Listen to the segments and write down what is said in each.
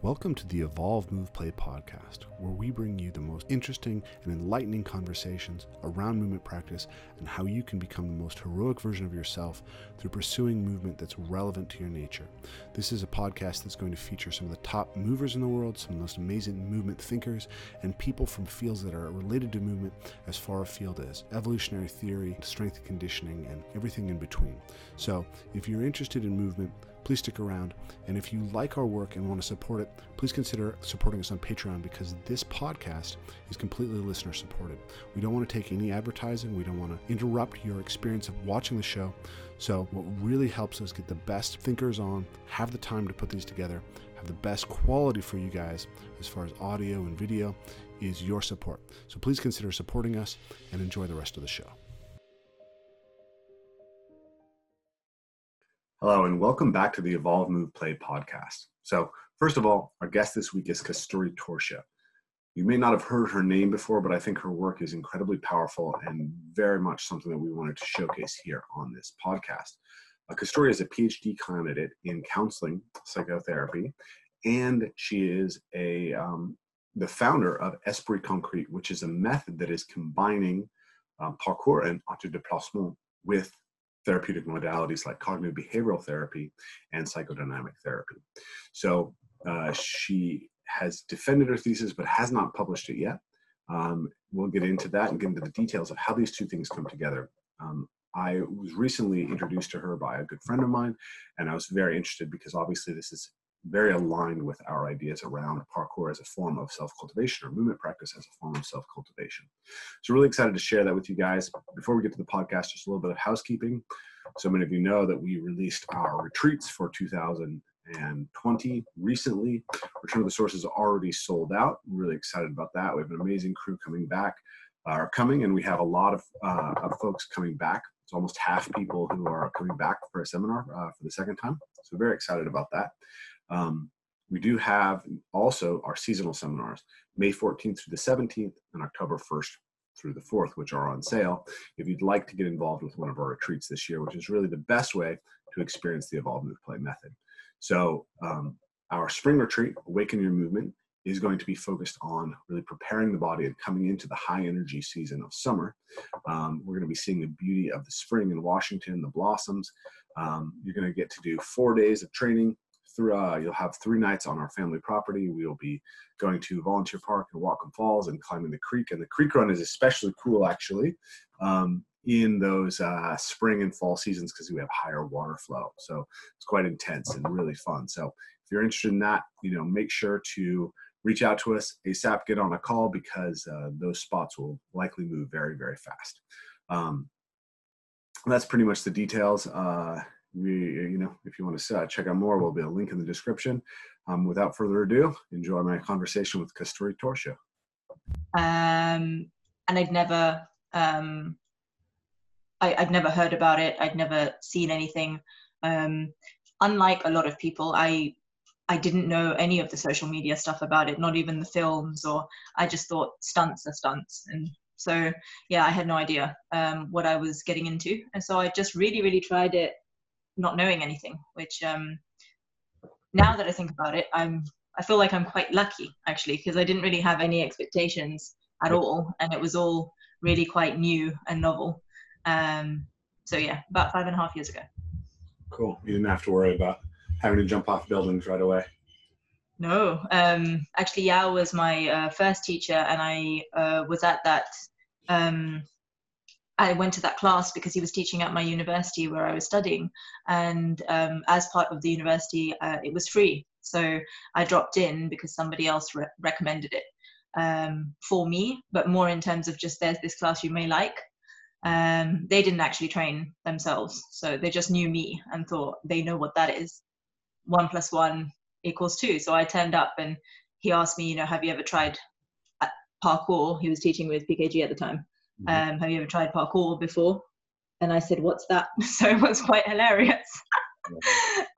Welcome to the Evolve Move Play podcast, where we bring you the most interesting and enlightening conversations around movement practice and how you can become the most heroic version of yourself through pursuing movement that's relevant to your nature. This is a podcast that's going to feature some of the top movers in the world, some of the most amazing movement thinkers, and people from fields that are related to movement as far afield as evolutionary theory, strength and conditioning, and everything in between. So, if you're interested in movement, please stick around. And if you like our work and want to support it, please consider supporting us on Patreon because this podcast is completely listener supported. We don't want to take any advertising, we don't want to interrupt your experience of watching the show. So, what really helps us get the best thinkers on, have the time to put these together, have the best quality for you guys as far as audio and video is your support. So, please consider supporting us and enjoy the rest of the show. Hello, and welcome back to the Evolve Move Play podcast. So, first of all, our guest this week is Kasturi Torchia. You may not have heard her name before, but I think her work is incredibly powerful and very much something that we wanted to showcase here on this podcast. Uh, Kasturi is a PhD candidate in counseling psychotherapy, and she is a um, the founder of Esprit Concrete, which is a method that is combining um, parkour and art du déplacement with therapeutic modalities like cognitive behavioral therapy and psychodynamic therapy. So uh, she has defended her thesis but has not published it yet. Um, we'll get into that and get into the details of how these two things come together. Um, I was recently introduced to her by a good friend of mine, and I was very interested because obviously this is very aligned with our ideas around parkour as a form of self cultivation or movement practice as a form of self cultivation. So, really excited to share that with you guys. Before we get to the podcast, just a little bit of housekeeping. So many of you know that we released our retreats for 2020 recently. Return of the Source is already sold out. Really excited about that. We have an amazing crew coming back, uh, are coming, and we have a lot of, uh, of folks coming back. It's almost half people who are coming back for a seminar uh, for the second time. So, very excited about that. Um, we do have also our seasonal seminars, May 14th through the 17th and October 1st through the 4th, which are on sale. If you'd like to get involved with one of our retreats this year, which is really the best way to experience the Evolve Move Play method. So, um, our spring retreat, Awaken Your Movement, is going to be focused on really preparing the body and coming into the high energy season of summer. Um, we're going to be seeing the beauty of the spring in Washington, the blossoms. Um, you're going to get to do four days of training uh, you'll have three nights on our family property. We'll be going to Volunteer Park and Whatcom Falls and climbing the creek. And the creek run is especially cool, actually, um, in those uh, spring and fall seasons because we have higher water flow. So it's quite intense and really fun. So if you're interested in that, you know, make sure to reach out to us ASAP, get on a call because uh, those spots will likely move very, very fast. Um, that's pretty much the details. Uh, we, you know, if you want to uh, check out more, we'll be a link in the description. Um, without further ado, enjoy my conversation with Kasturi Torchia. Um, and I'd never, um, I, would never heard about it. I'd never seen anything. Um, unlike a lot of people, I, I didn't know any of the social media stuff about it, not even the films, or I just thought stunts are stunts, and so yeah, I had no idea um, what I was getting into, and so I just really, really tried it not knowing anything, which um, now that I think about it, I'm I feel like I'm quite lucky actually because I didn't really have any expectations at all, and it was all really quite new and novel. Um, so yeah, about five and a half years ago. Cool. You didn't have to worry about having to jump off buildings right away. No, um, actually, Yao was my uh, first teacher, and I uh, was at that um, I went to that class because he was teaching at my university where I was studying. And um, as part of the university, uh, it was free. So I dropped in because somebody else re- recommended it um, for me, but more in terms of just there's this class you may like. Um, they didn't actually train themselves. So they just knew me and thought they know what that is. One plus one equals two. So I turned up and he asked me, you know, have you ever tried uh, parkour? He was teaching with PKG at the time. Um, have you ever tried parkour before? And I said, what's that? So it was quite hilarious.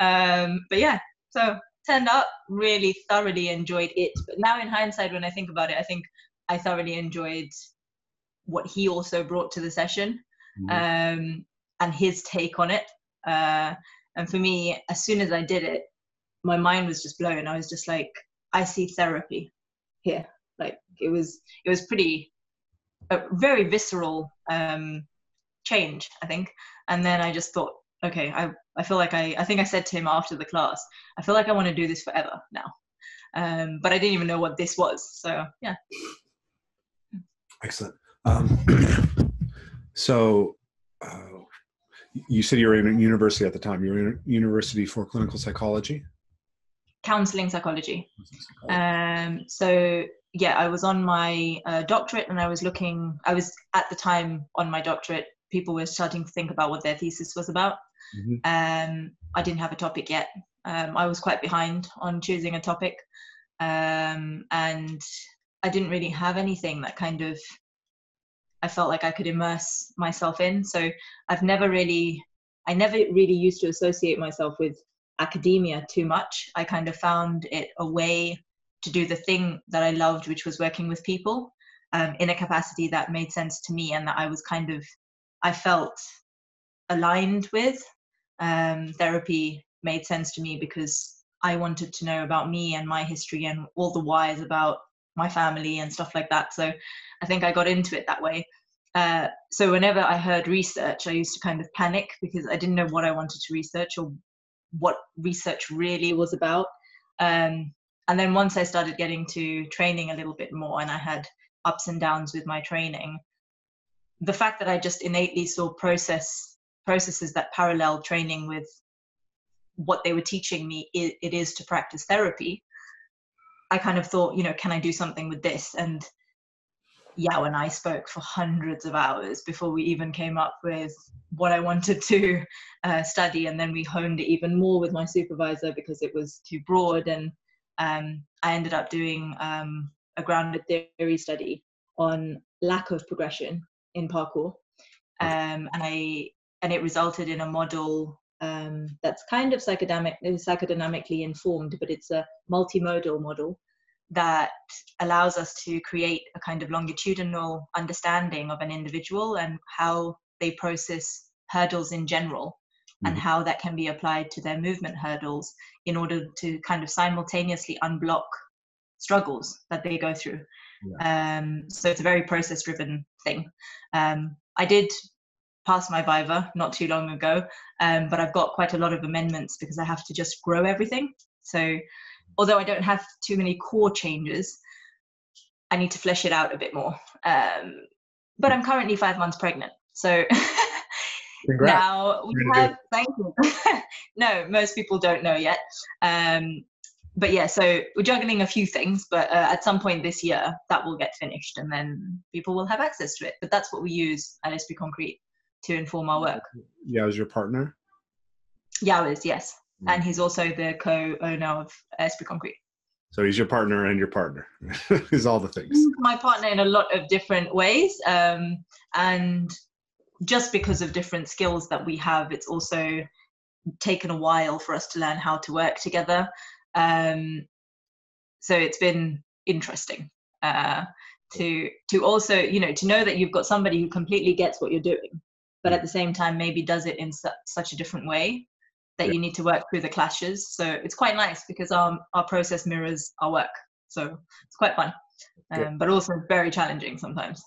um, but yeah, so turned up, really thoroughly enjoyed it. But now in hindsight, when I think about it, I think I thoroughly enjoyed what he also brought to the session mm-hmm. um, and his take on it. Uh, and for me, as soon as I did it, my mind was just blown. I was just like, I see therapy here. Like it was, it was pretty, a very visceral um, change, I think. And then I just thought, okay, I, I feel like I, I think I said to him after the class, I feel like I want to do this forever now. Um, but I didn't even know what this was. So yeah. Excellent. Um, so uh, you said you were in university at the time. You were in university for clinical psychology. Counseling psychology. Um, so yeah, I was on my uh, doctorate, and I was looking. I was at the time on my doctorate. People were starting to think about what their thesis was about. Mm-hmm. Um, I didn't have a topic yet. Um, I was quite behind on choosing a topic, um, and I didn't really have anything that kind of I felt like I could immerse myself in. So I've never really, I never really used to associate myself with academia too much. I kind of found it a way to do the thing that I loved, which was working with people um, in a capacity that made sense to me and that I was kind of, I felt aligned with. Um, therapy made sense to me because I wanted to know about me and my history and all the whys about my family and stuff like that. So I think I got into it that way. Uh, so whenever I heard research, I used to kind of panic because I didn't know what I wanted to research or what research really was about. Um, and then once I started getting to training a little bit more and I had ups and downs with my training, the fact that I just innately saw process processes that parallel training with what they were teaching me it, it is to practice therapy I kind of thought, you know, can I do something with this? And Yao and I spoke for hundreds of hours before we even came up with what I wanted to uh, study. And then we honed it even more with my supervisor because it was too broad. And um, I ended up doing um, a grounded theory study on lack of progression in parkour. Um, and I and it resulted in a model um, that's kind of psychodynamic, psychodynamically informed, but it's a multimodal model that allows us to create a kind of longitudinal understanding of an individual and how they process hurdles in general. And how that can be applied to their movement hurdles in order to kind of simultaneously unblock struggles that they go through. Yeah. Um, so it's a very process driven thing. Um, I did pass my Viva not too long ago, um, but I've got quite a lot of amendments because I have to just grow everything. So, although I don't have too many core changes, I need to flesh it out a bit more. Um, but I'm currently five months pregnant, so now we have. Thank you. no, most people don't know yet. Um, but yeah, so we're juggling a few things, but uh, at some point this year that will get finished, and then people will have access to it. But that's what we use at Esprit Concrete to inform our work. Yeah, is your partner? Yao is, yes. Mm. And he's also the co-owner of Esprit Concrete. So he's your partner and your partner. he's all the things. My partner in a lot of different ways. Um, and just because of different skills that we have, it's also taken a while for us to learn how to work together. Um, so it's been interesting uh, to to also you know to know that you've got somebody who completely gets what you're doing but at the same time maybe does it in su- such a different way that yeah. you need to work through the clashes so it's quite nice because our, our process mirrors our work so it's quite fun um, but also very challenging sometimes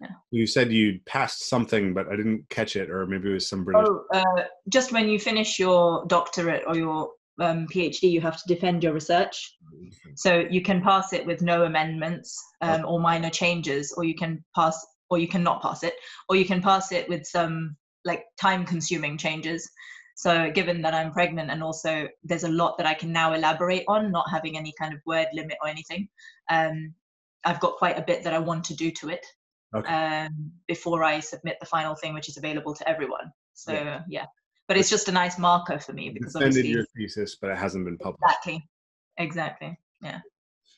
yeah. You said you passed something, but I didn't catch it, or maybe it was some British. Oh, uh, just when you finish your doctorate or your um, PhD, you have to defend your research. So you can pass it with no amendments um, or minor changes, or you can pass or you can not pass it, or you can pass it with some like time consuming changes. So, given that I'm pregnant and also there's a lot that I can now elaborate on, not having any kind of word limit or anything, um, I've got quite a bit that I want to do to it okay. um, before I submit the final thing, which is available to everyone. So, yeah. yeah. But it's just a nice marker for me because I've defended obviously, your thesis, but it hasn't been published. Exactly. Exactly. Yeah.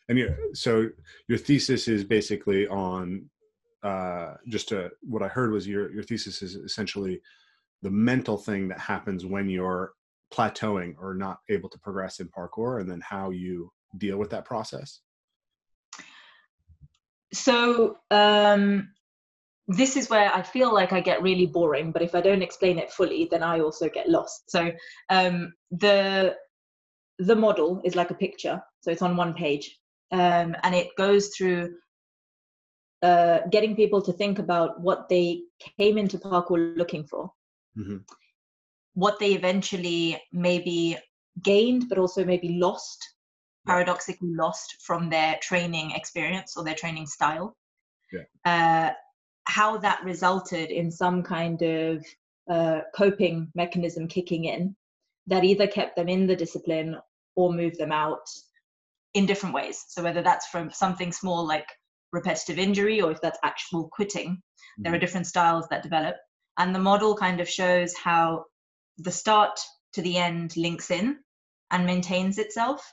And you, so your thesis is basically on uh, just to what I heard was your your thesis is essentially the mental thing that happens when you're plateauing or not able to progress in parkour, and then how you deal with that process. So um, this is where I feel like I get really boring, but if I don't explain it fully, then I also get lost. So um, the the model is like a picture, So it's on one page. Um, and it goes through uh, getting people to think about what they came into parkour looking for, mm-hmm. what they eventually maybe gained, but also maybe lost, paradoxically lost from their training experience or their training style. Yeah. Uh, how that resulted in some kind of uh, coping mechanism kicking in that either kept them in the discipline or moved them out in different ways. So whether that's from something small like repetitive injury or if that's actual quitting, mm-hmm. there are mm-hmm. different styles that develop. And the model kind of shows how the start to the end links in and maintains itself,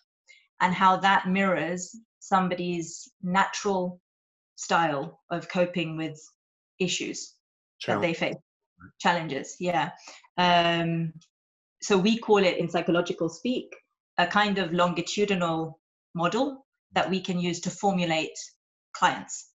and how that mirrors somebody's natural style of coping with issues Challenge. that they face. Challenges, yeah. Um, so we call it in psychological speak a kind of longitudinal model that we can use to formulate clients.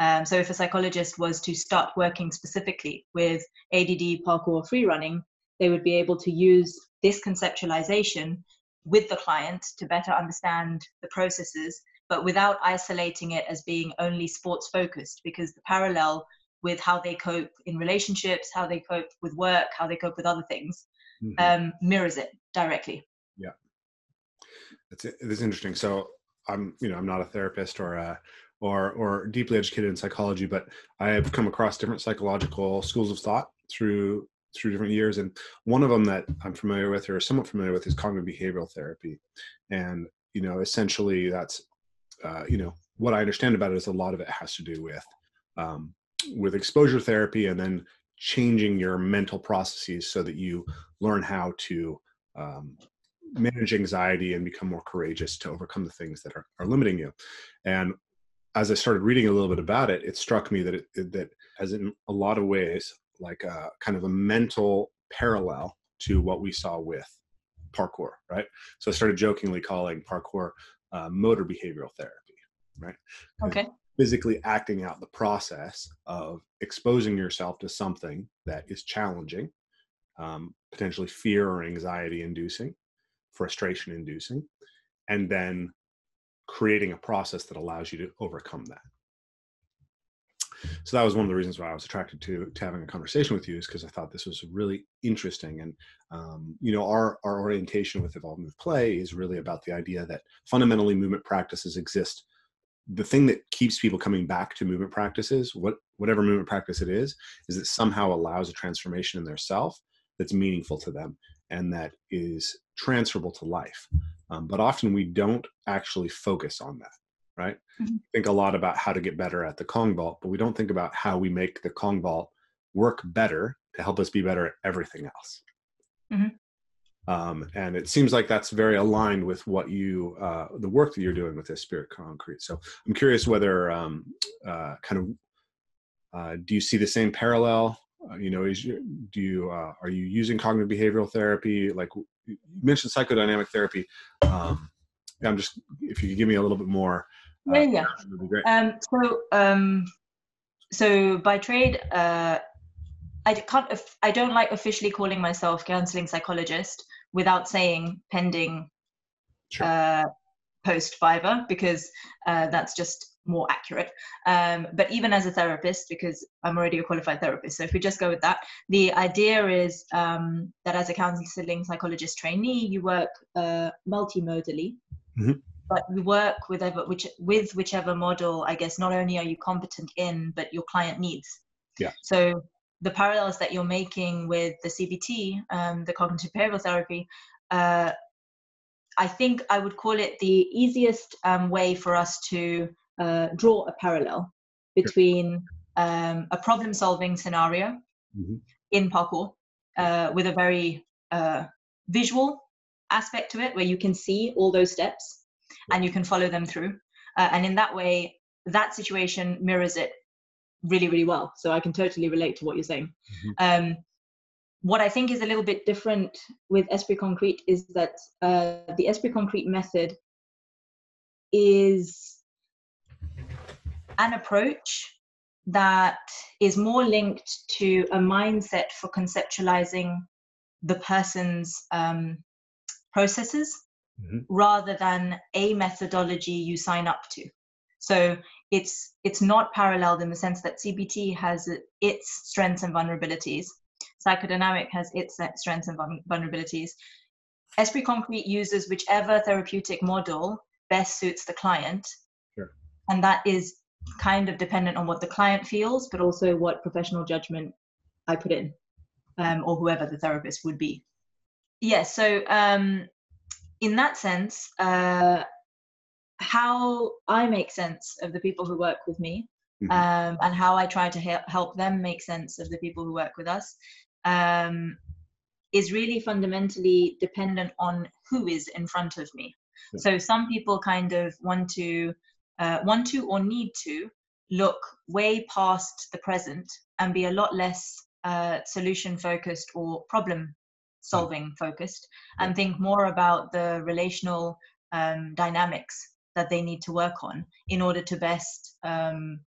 Um, so if a psychologist was to start working specifically with ADD, parkour, free running, they would be able to use this conceptualization with the client to better understand the processes, but without isolating it as being only sports focused, because the parallel with how they cope in relationships, how they cope with work, how they cope with other things, mm-hmm. um, mirrors it directly. Yeah, it's it's interesting. So I'm you know I'm not a therapist or a or or deeply educated in psychology, but I have come across different psychological schools of thought through through different years, and one of them that I'm familiar with or somewhat familiar with is cognitive behavioral therapy, and you know essentially that's uh, you know what I understand about it is a lot of it has to do with um, with exposure therapy and then changing your mental processes so that you learn how to um, manage anxiety and become more courageous to overcome the things that are, are limiting you. And as i started reading a little bit about it it struck me that it, that as in a lot of ways like a kind of a mental parallel to what we saw with parkour right? So i started jokingly calling parkour uh, motor behavioral therapy right? Okay. physically acting out the process of exposing yourself to something that is challenging, um, potentially fear or anxiety inducing, frustration inducing, and then creating a process that allows you to overcome that. So that was one of the reasons why I was attracted to, to having a conversation with you is because I thought this was really interesting. And, um, you know, our, our orientation with Evolve Move Play is really about the idea that fundamentally movement practices exist the thing that keeps people coming back to movement practices, what whatever movement practice it is, is it somehow allows a transformation in their self that's meaningful to them and that is transferable to life. Um, but often we don't actually focus on that, right? Mm-hmm. Think a lot about how to get better at the Kong vault, but we don't think about how we make the Kong vault work better to help us be better at everything else. Mm-hmm um, and it seems like that's very aligned with what you uh, the work that you're doing with this Esprit Concrete so i'm curious whether um, uh, kind of uh, do you see the same parallel uh, you know is do you uh, are you using cognitive behavioral therapy like you mentioned psychodynamic therapy um, i'm just if you could give me a little bit more uh, yeah yeah um, so um, so by trade I can't. I don't like officially calling myself counseling psychologist without saying pending sure. uh, post Viva because uh, that's just more accurate. Um, but even as a therapist, because I'm already a qualified therapist, so if we just go with that, the idea is um, that as a counseling psychologist trainee, you work uh, multimodally. Mm-hmm. But you work with, ever, which, with whichever model, I guess, not only are you competent in, but your client needs. Yeah. So the parallels that you're making with the CBT, um, the cognitive behavioral therapy, uh, I think I would call it the easiest um, way for us to uh, draw a parallel between um, a problem solving scenario mm-hmm. in parkour uh, with a very uh, visual aspect to it where you can see all those steps and you can follow them through. Uh, and in that way, that situation mirrors it really really well so i can totally relate to what you're saying mm-hmm. um, what i think is a little bit different with esprit concrete is that uh, the esprit concrete method is an approach that is more linked to a mindset for conceptualizing the person's um, processes mm-hmm. rather than a methodology you sign up to. So it's it's not paralleled in the sense that CBT has its strengths and vulnerabilities. Psychodynamic has its strengths and vulnerabilities. Esprit Concrete uses whichever therapeutic model best suits the client. Sure. And that is kind of dependent on what the client feels, but also what professional judgment I put in, um, or whoever the therapist would be. Yes, yeah, so um, in that sense, uh, how I make sense of the people who work with me mm-hmm. um, and how I try to help them make sense of the people who work with us um, is really fundamentally dependent on who is in front of me. Yeah. So some people kind of want to uh, want to or need to look way past the present and be a lot less uh, solution focused or problem solving focused and think more about the relational um, dynamics that they need to work on in order to best um,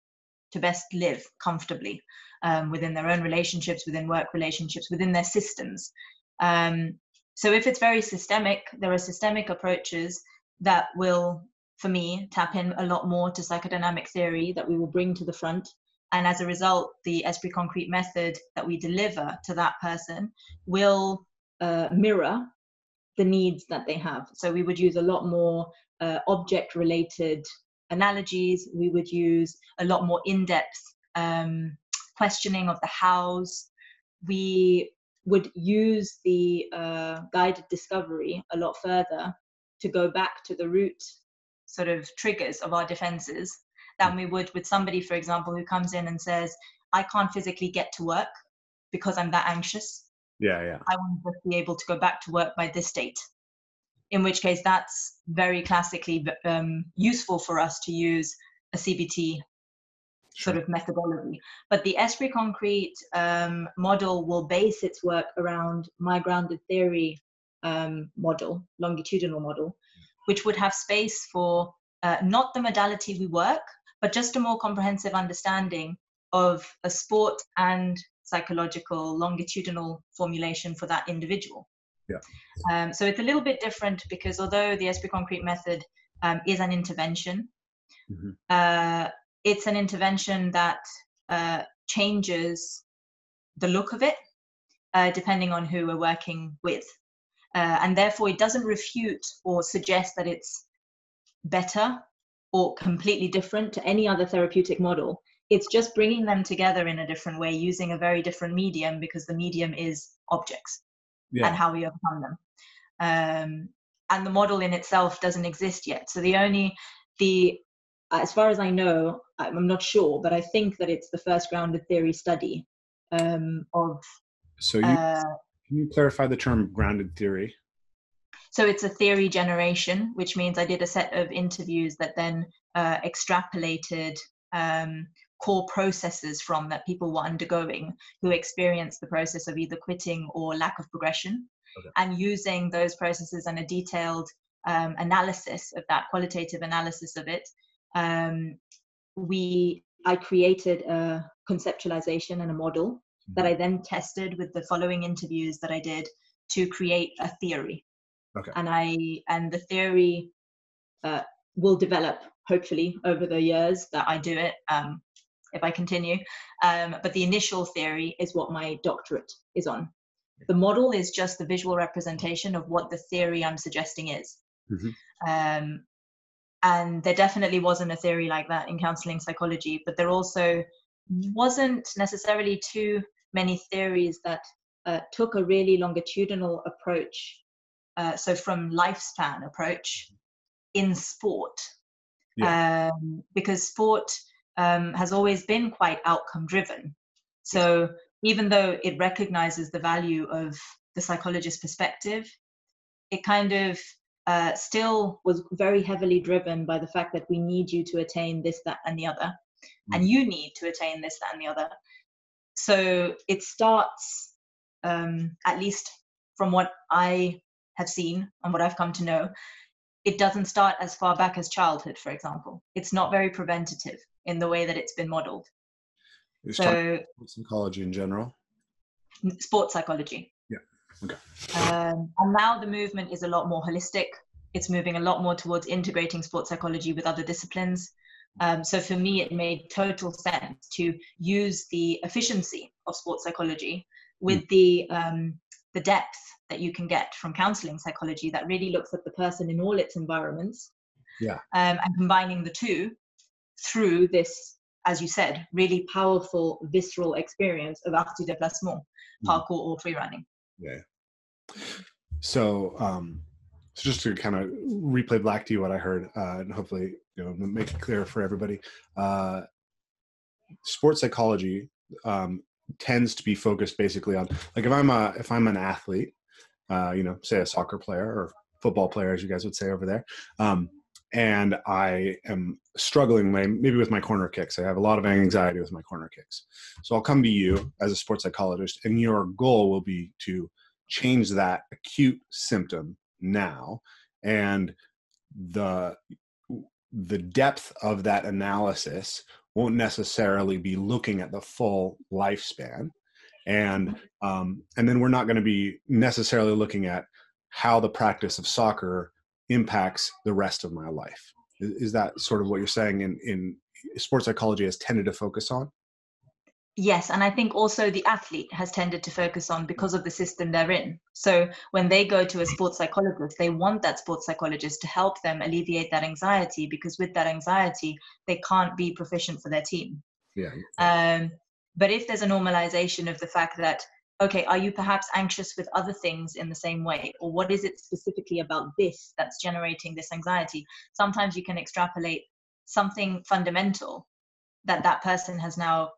to best live comfortably um, within their own relationships, within work relationships, within their systems. Um, so if it's very systemic, there are systemic approaches that will, for me, tap in a lot more to psychodynamic theory that we will bring to the front. And as a result, the Esprit Concrete method that we deliver to that person will uh, mirror the needs that they have. So we would use a lot more uh, object related analogies. We would use a lot more in depth um, questioning of the hows. We would use the uh, guided discovery a lot further to go back to the root sort of triggers of our defenses than we would with somebody, for example, who comes in and says, I can't physically get to work because I'm that anxious. Yeah, yeah. I want to be able to go back to work by this date in which case that's very classically um, useful for us to use a CBT sort of methodology. But the Esprit Concrete um, model will base its work around my grounded theory um, model, longitudinal model, which would have space for uh, not the modality we work, but just a more comprehensive understanding of a sport and psychological longitudinal formulation for that individual. Yeah. Um, so it's a little bit different because although the Esprit Concrete method um, is an intervention, mm-hmm. uh, it's an intervention that uh, changes the look of it uh, depending on who we're working with. Uh, and therefore, it doesn't refute or suggest that it's better or completely different to any other therapeutic model. It's just bringing them together in a different way using a very different medium because the medium is objects yeah. and how we overcome them. Um, and the model in itself doesn't exist yet. So the only the as far as I know, I'm not sure, but I think that it's the first grounded theory study um, of. So you, uh, can you clarify the term grounded theory? So it's a theory generation, which means I did a set of interviews that then uh, extrapolated um, core processes from that people were undergoing who experienced the process of either quitting or lack of progression okay. and using those processes and a detailed um, analysis of that qualitative analysis of it um, we i created a conceptualization and a model mm-hmm. that i then tested with the following interviews that i did to create a theory okay. and i and the theory uh, will develop hopefully over the years that i do it um, if I continue. Um, but the initial theory is what my doctorate is on. The model is just the visual representation of what the theory I'm suggesting is. Mm-hmm. Um, and there definitely wasn't a theory like that in counseling psychology, but there also wasn't necessarily too many theories that uh, took a really longitudinal approach. Uh, so from lifespan approach in sport, yeah. um, because sport um, has always been quite outcome driven. So even though it recognizes the value of the psychologist perspective, it kind of uh, still was very heavily driven by the fact that we need you to attain this, that, and the other, mm. and you need to attain this, that, and the other. So it starts, um, at least from what I have seen and what I've come to know, it doesn't start as far back as childhood, for example. It's not very preventative in the way that it's been modeled. so, psychology in general? Sports psychology. Yeah. Okay. Um, and now the movement is a lot more holistic. it's moving a lot more towards integrating sports psychology with other disciplines. Um, so for me, it made total sense to use the efficiency of sports psychology with mm. the um, the depth that you can get from counseling psychology that really looks at the person in all its environments yeah um, and combining the two through this as you said really powerful visceral experience of art du déplacement mm. parkour or free running yeah so um so just to kind of replay back to you what i heard uh, and hopefully you know make it clear for everybody uh sports psychology um tends to be focused basically on like if i'm a if i'm an athlete uh you know say a soccer player or football player as you guys would say over there um and I am struggling maybe with my corner kicks. I have a lot of anxiety with my corner kicks. So I'll come to you as a sports psychologist, and your goal will be to change that acute symptom now. And the the depth of that analysis won't necessarily be looking at the full lifespan and um, and then we're not going to be necessarily looking at how the practice of soccer impacts the rest of my life. Is, that sort of what you're saying in, in sports psychology has tended to focus on? Yes, and I think also the athlete has tended to focus on because of the system they're in. So when they go to a sports psychologist, they want that sports psychologist to help them alleviate that anxiety because with that anxiety, they can't be proficient for their team. Yeah. Um, but if there's a normalization of the fact that okay, are you perhaps anxious with other things in the same way? Or what is it specifically about this that's generating this anxiety? Sometimes you can extrapolate something fundamental that that person has now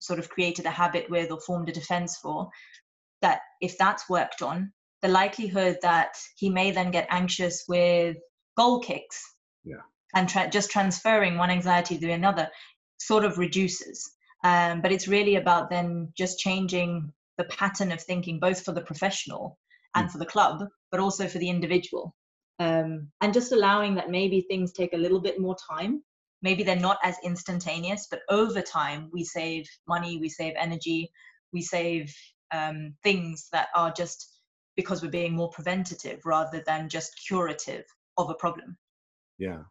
sort of created a habit with or formed a defense for. That if that's worked on, the likelihood that he may then get anxious with goal kicks yeah. and tra- just transferring one anxiety to another sort of reduces. Um, but it's really about then just changing the pattern of thinking both for the professional and mm. for the club but also for the individual. Um, and just allowing that maybe things take a little bit more time. Maybe they're not as instantaneous but over time we save money we save energy we save um, things that are just because we're being more preventative rather than just curative of a problem. Yeah.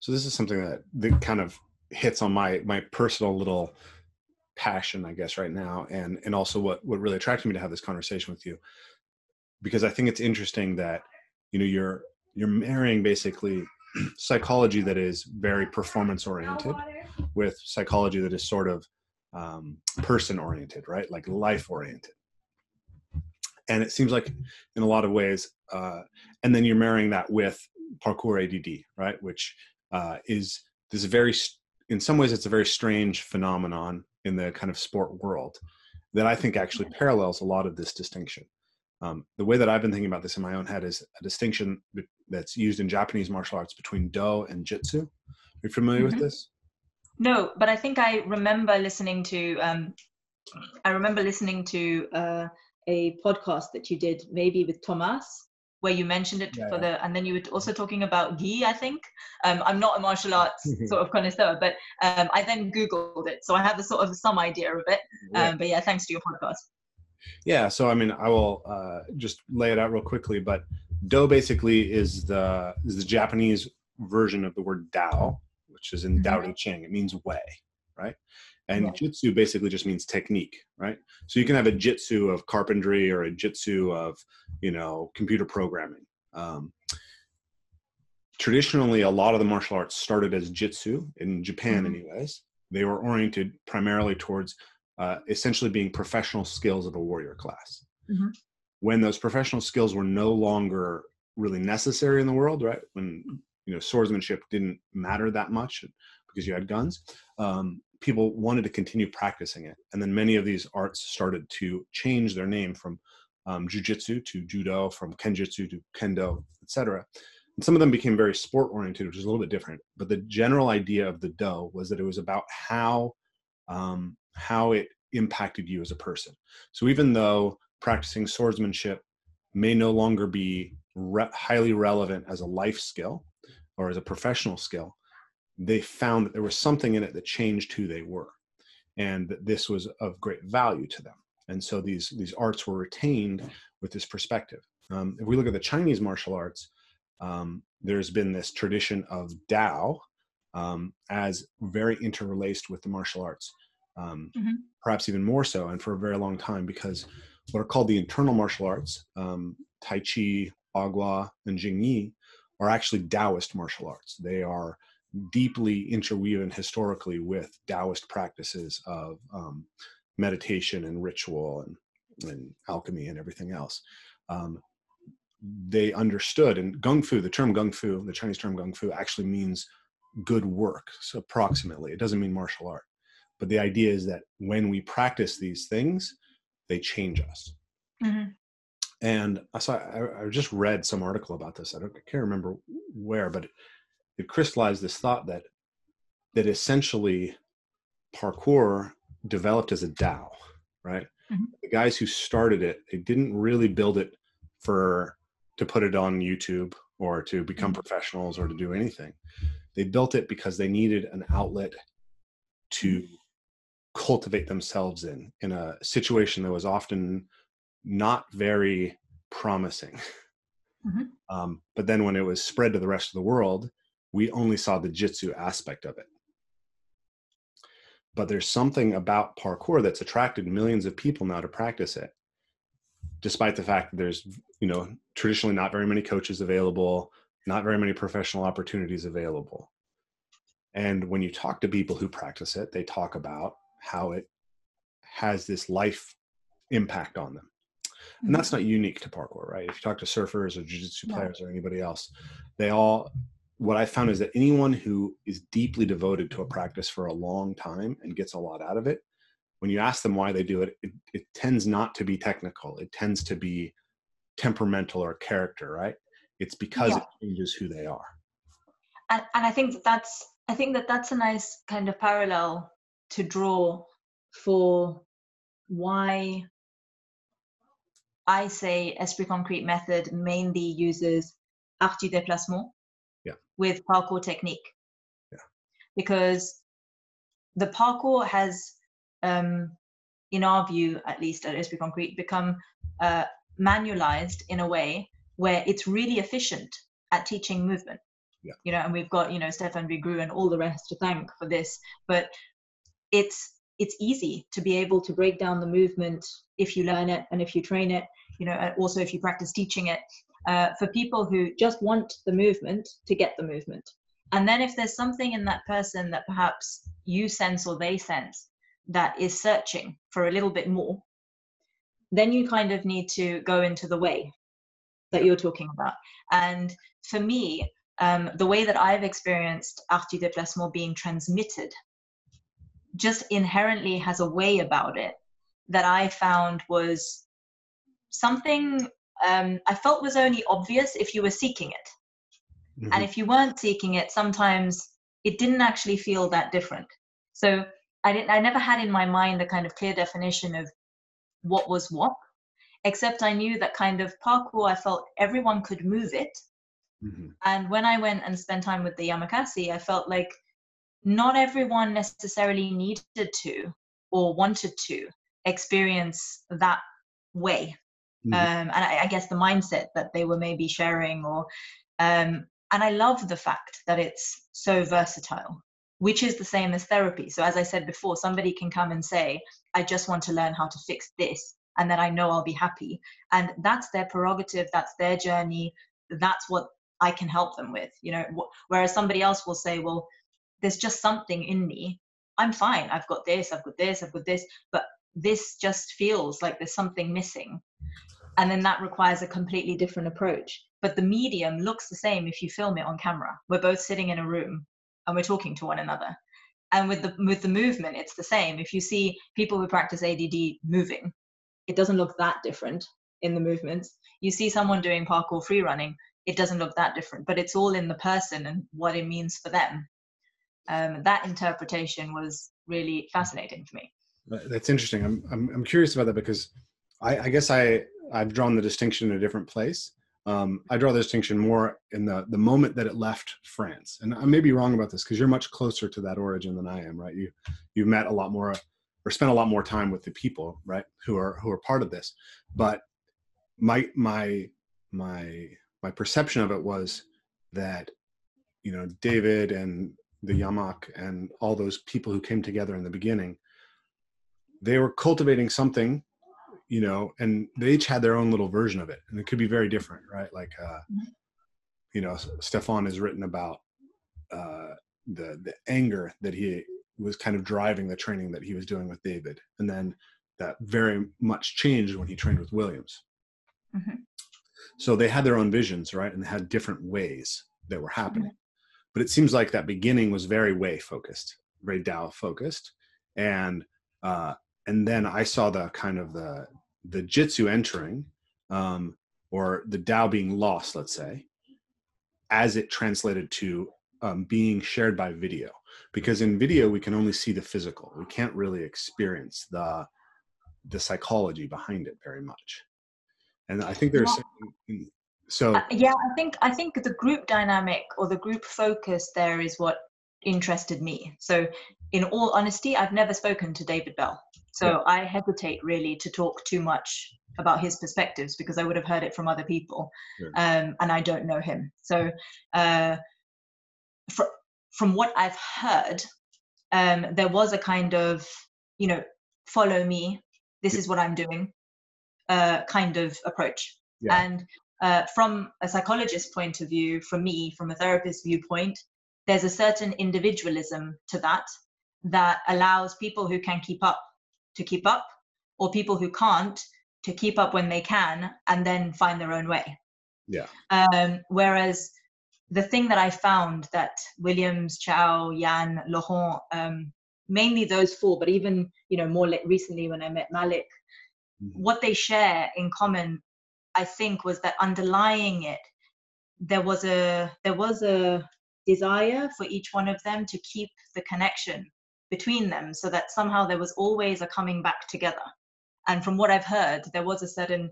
So this is something that, that kind of hits on my my personal little passion i guess right now and and also what what really attracted me to have this conversation with you because i think it's interesting that you know you're you're marrying basically psychology that is very performance oriented with psychology that is sort of um, person oriented right? Like life oriented. And it seems like in a lot of ways uh, and then you're marrying that with parkour ADD right? Which uh, is this very in some ways it's a very strange phenomenon in the kind of sport world that I think actually parallels a lot of this distinction. Um, the way that I've been thinking about this in my own head is a distinction that's used in Japanese martial arts between Do and Jitsu. Are you familiar mm-hmm. with this? No, but I think I remember listening to. Um, I remember listening to uh, a podcast that you did, maybe with Thomas, where you mentioned it yeah, for the and then you were also talking about gi i think. Um, i'm not a martial arts sort of connoisseur but um, i then googled it so i have a sort of some idea of it. Um, but yeah thanks to your podcast. Yeah so i mean i will uh, just lay it out real quickly but do basically is the is the japanese version of the word dao which is in mm-hmm. dao de ching. It means way right and yeah. jitsu basically just means technique right so you can have a jitsu of carpentry or a jitsu of you know computer programming um, traditionally a lot of the martial arts started as jitsu in japan mm-hmm. anyways they were oriented primarily towards uh, essentially being professional skills of a warrior class mm-hmm. when those professional skills were no longer really necessary in the world right when you know swordsmanship didn't matter that much because you had guns um, people wanted to continue practicing it. And then many of these arts started to change their name from um, jujitsu to judo, from kenjutsu to kendo, etc. And some of them became very sport oriented, which is a little bit different. But the general idea of the do was that it was about how um, how it impacted you as a person. So even though practicing swordsmanship may no longer be re- highly relevant as a life skill or as a professional skill, they found that there was something in it that changed who they were and that this was of great value to them and so these these arts were retained with this perspective um, if we look at the chinese martial arts um, there's been this tradition of Tao um, as very interlaced with the martial arts, um, mm-hmm. perhaps even more so, and for a very long time, because what are called the internal martial arts, um, Tai Chi, Bagua, and Xing Yi, are actually Taoist martial arts. They are deeply interwoven historically with Taoist practices of um, meditation and ritual and, and alchemy and everything else. Um, they understood, and Gung Fu, the term Gung Fu, the Chinese term Gung Fu, actually means good work, so approximately. It doesn't mean martial art. But the idea is that when we practice these things, they change us. Mm-hmm. And I saw, I, I, just read some article about this. I, don't, I can't remember where, but it, crystallized this thought that that essentially parkour developed as a DAO, right? Mm-hmm. The guys who started it, they didn't really build it for to put it on YouTube or to become mm-hmm. professionals or to do anything. They built it because they needed an outlet to mm-hmm. cultivate themselves in in a situation that was often not very promising. Mm-hmm. Um, but then when it was spread to the rest of the world, we only saw the jitsu aspect of it. But there's something about parkour that's attracted millions of people now to practice it, despite the fact that there's, you know, traditionally not very many coaches available, not very many professional opportunities available. And when you talk to people who practice it, they talk about how it has this life impact on them. And mm-hmm. that's not unique to parkour, right? If you talk to surfers or jiu-jitsu players or anybody else, they all what I found is that anyone who is deeply devoted to a practice for a long time and gets a lot out of it, when you ask them why they do it, it, it tends not to be technical. It tends to be temperamental or character, right? It's because yeah. it changes who they are. And, and I think that that's I think that that's a nice kind of parallel to draw for why I say Esprit Concrete method mainly uses art du déplacement. With parkour technique. Yeah. Because the parkour has, um, in our view, at least at Esprit Concrete, become uh, manualized in a way where it's really efficient at teaching movement. Yeah. You know, and we've got, you know, Stéphane Vigroux and all the rest to thank for this. But it's it's easy to be able to break down the movement if you learn it and if you train it you know and also if you practice teaching it uh, for people who just want the movement to get the movement. And then if there's something in that person that perhaps you sense or they sense that is searching for a little bit more, then you kind of need to go into the way that you're talking about. And for me, um, the way that I've experienced art du déplacement being transmitted just inherently has a way about it that I found was something um, I felt was only obvious if you were seeking it. Mm-hmm. And if you weren't seeking it, sometimes it didn't actually feel that different. So I didn't I never had in my mind a kind of clear definition of what was what, except I knew that kind of parkour I felt everyone could move it. Mm-hmm. And when I went and spent time with the Yamakasi, I felt like not everyone necessarily needed to or wanted to experience that way mm-hmm. um, and I, I, guess the mindset that they were maybe sharing or um, and i love the fact that it's so versatile which is the same as therapy. So as i said before somebody can come and say i just want to learn how to fix this and then i know i'll be happy. And that's their prerogative that's their journey that's what i can help them with you know whereas somebody else will say well there's just something in me. I'm fine. I've got this i've got this i've got this but this just feels like there's something missing and then that requires a completely different approach. But the medium looks the same if you film it on camera. We're both sitting in a room and we're talking to one another. And with the with the movement it's the same. If you see people who practice ADD moving it doesn't look that different in the movements. You see someone doing parkour free running it doesn't look that different but it's all in the person and what it means for them. Um, that interpretation was really fascinating for me. That's interesting. I'm, I'm, I'm curious about that because I, I guess i I've drawn the distinction in a different place. Um, I draw the distinction more in the the moment that it left France, and I may be wrong about this because you're much closer to that origin than I am, right? You you've met a lot more or spent a lot more time with the people, right, who are who are part of this. But my my my my perception of it was that you know David and the Yamak and all those people who came together in the beginning, they were cultivating something, you know, and they each had their own little version of it, and it could be very different, right? Like, uh, mm-hmm. you know, Stéphane has written about uh, the the anger that he was kind of driving the training that he was doing with David, and then that very much changed when he trained with Williams. Mm-hmm. So they had their own visions, right, and they had different ways that were happening. Mm-hmm but it seems like that beginning was very way focused very dao focused and uh and then i saw the kind of the the jitsu entering um or the dao being lost let's say as it translated to um, being shared by video because in video we can only see the physical we can't really experience the the psychology behind it very much and i think there's so uh, yeah, I think I think the group dynamic or the group focus there is what interested me. So in all honesty, I've never spoken to David Belle. So yeah. I hesitate really to talk too much about his perspectives because I would have heard it from other people, yeah. um, and I don't know him. So uh, fr- from what I've heard, um, there was a kind of you know follow me, this yeah. is what I'm doing, uh, kind of approach. And uh, from a psychologist point of view, from me, from a therapist viewpoint, there's a certain individualism to that that allows people who can keep up to keep up, or people who can't to keep up when they can and then find their own way. Yeah. Um, whereas the thing that I found that Williams, Chau, Yann, Laurent, um, mainly those four, but even you know more recently when I met Malik, mm-hmm. what they share in common I think was that underlying it, there was a there was a desire for each one of them to keep the connection between them, so that somehow there was always a coming back together. And from what I've heard, there was a certain